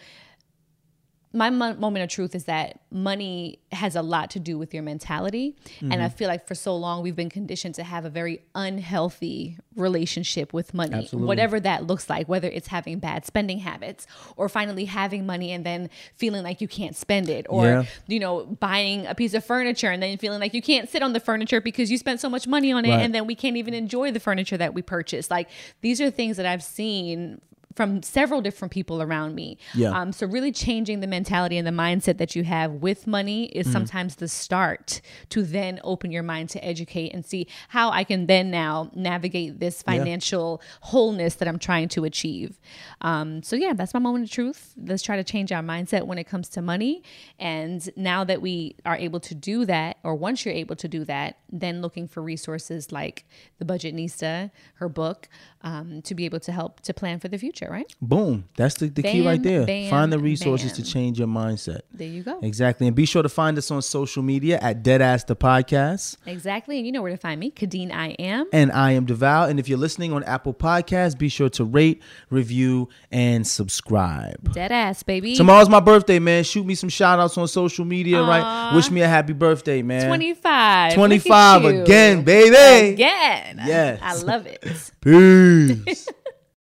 my mo- moment of truth is that money has a lot to do with your mentality. And I Mm-hmm. feel like for so long, we've been conditioned to have a very unhealthy relationship with money, Absolutely. whatever that looks like, whether it's having bad spending habits or finally having money and then feeling like you can't spend it, or, Yeah. you know, buying a piece of furniture and then feeling like you can't sit on the furniture because you spent so much money on it Right. and then we can't even enjoy the furniture that we purchased. Like, these are things that I've seen from several different people around me. Yeah. Um, so really changing the mentality and the mindset that you have with money is Mm-hmm. sometimes the start to then open your mind to educate and see how I can then now navigate this financial wholeness that I'm trying to achieve. Um, so yeah, that's my moment of truth. Let's try to change our mindset when it comes to money. And now that we are able to do that, or once you're able to do that, then looking for resources like the Budgetnista, her book, um, to be able to help to plan for the future, right? boom that's the, the key right there find the resources to change your mindset There you go. exactly and be sure to find us on social media at deadass the podcast Exactly. And you know where to find me. Khadeen I am. and I am Devale. And if you're listening on Apple Podcasts, be sure to rate, review, and subscribe. Dead ass, baby. Tomorrow's my birthday, man. Shoot me some shout outs on social media, right? Wish me a happy birthday, man. 25. 25 Look at you. again, baby. Again. Yes. I love it. Peace.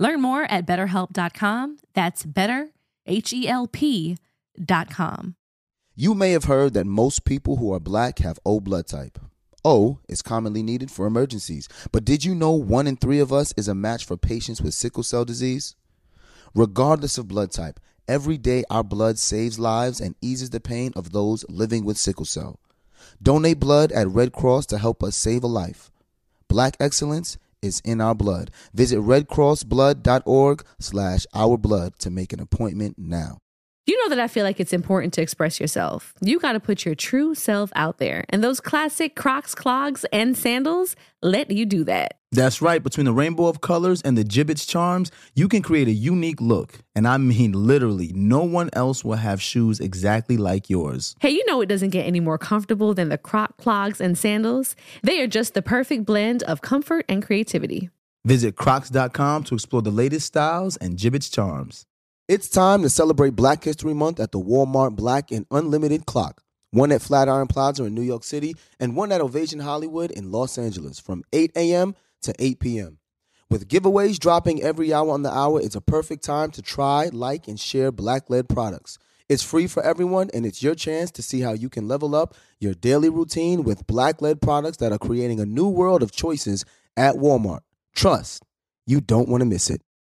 Learn more at betterhelp.com. That's better, H E L P.com. You may have heard that most people who are black have O blood type. O is commonly needed for emergencies, but did you know one in three of us is a match for patients with sickle cell disease? Regardless of blood type, every day our blood saves lives and eases the pain of those living with sickle cell. Donate blood at Red Cross to help us save a life. Black excellence is in our blood. Visit redcrossblood.org slash our blood to make an appointment now. You know that I feel like it's important to express yourself. You got to put your true self out there. And those classic Crocs, clogs, and sandals let you do that. That's right. Between the rainbow of colors and the Jibbitz charms, you can create a unique look. And I mean, literally, no one else will have shoes exactly like yours. Hey, you know it doesn't get any more comfortable than the Croc clogs and sandals. They are just the perfect blend of comfort and creativity. Visit crocs.com to explore the latest styles and Jibbitz charms. It's time to celebrate Black History Month at the Walmart Black and Unlimited Clock. One at Flatiron Plaza in New York City and one at Ovation Hollywood in Los Angeles from 8 a.m. to 8 p.m. With giveaways dropping every hour on the hour, it's a perfect time to try, like, and share black led products. It's free for everyone, and it's your chance to see how you can level up your daily routine with black led products that are creating a new world of choices at Walmart. Trust, you don't want to miss it.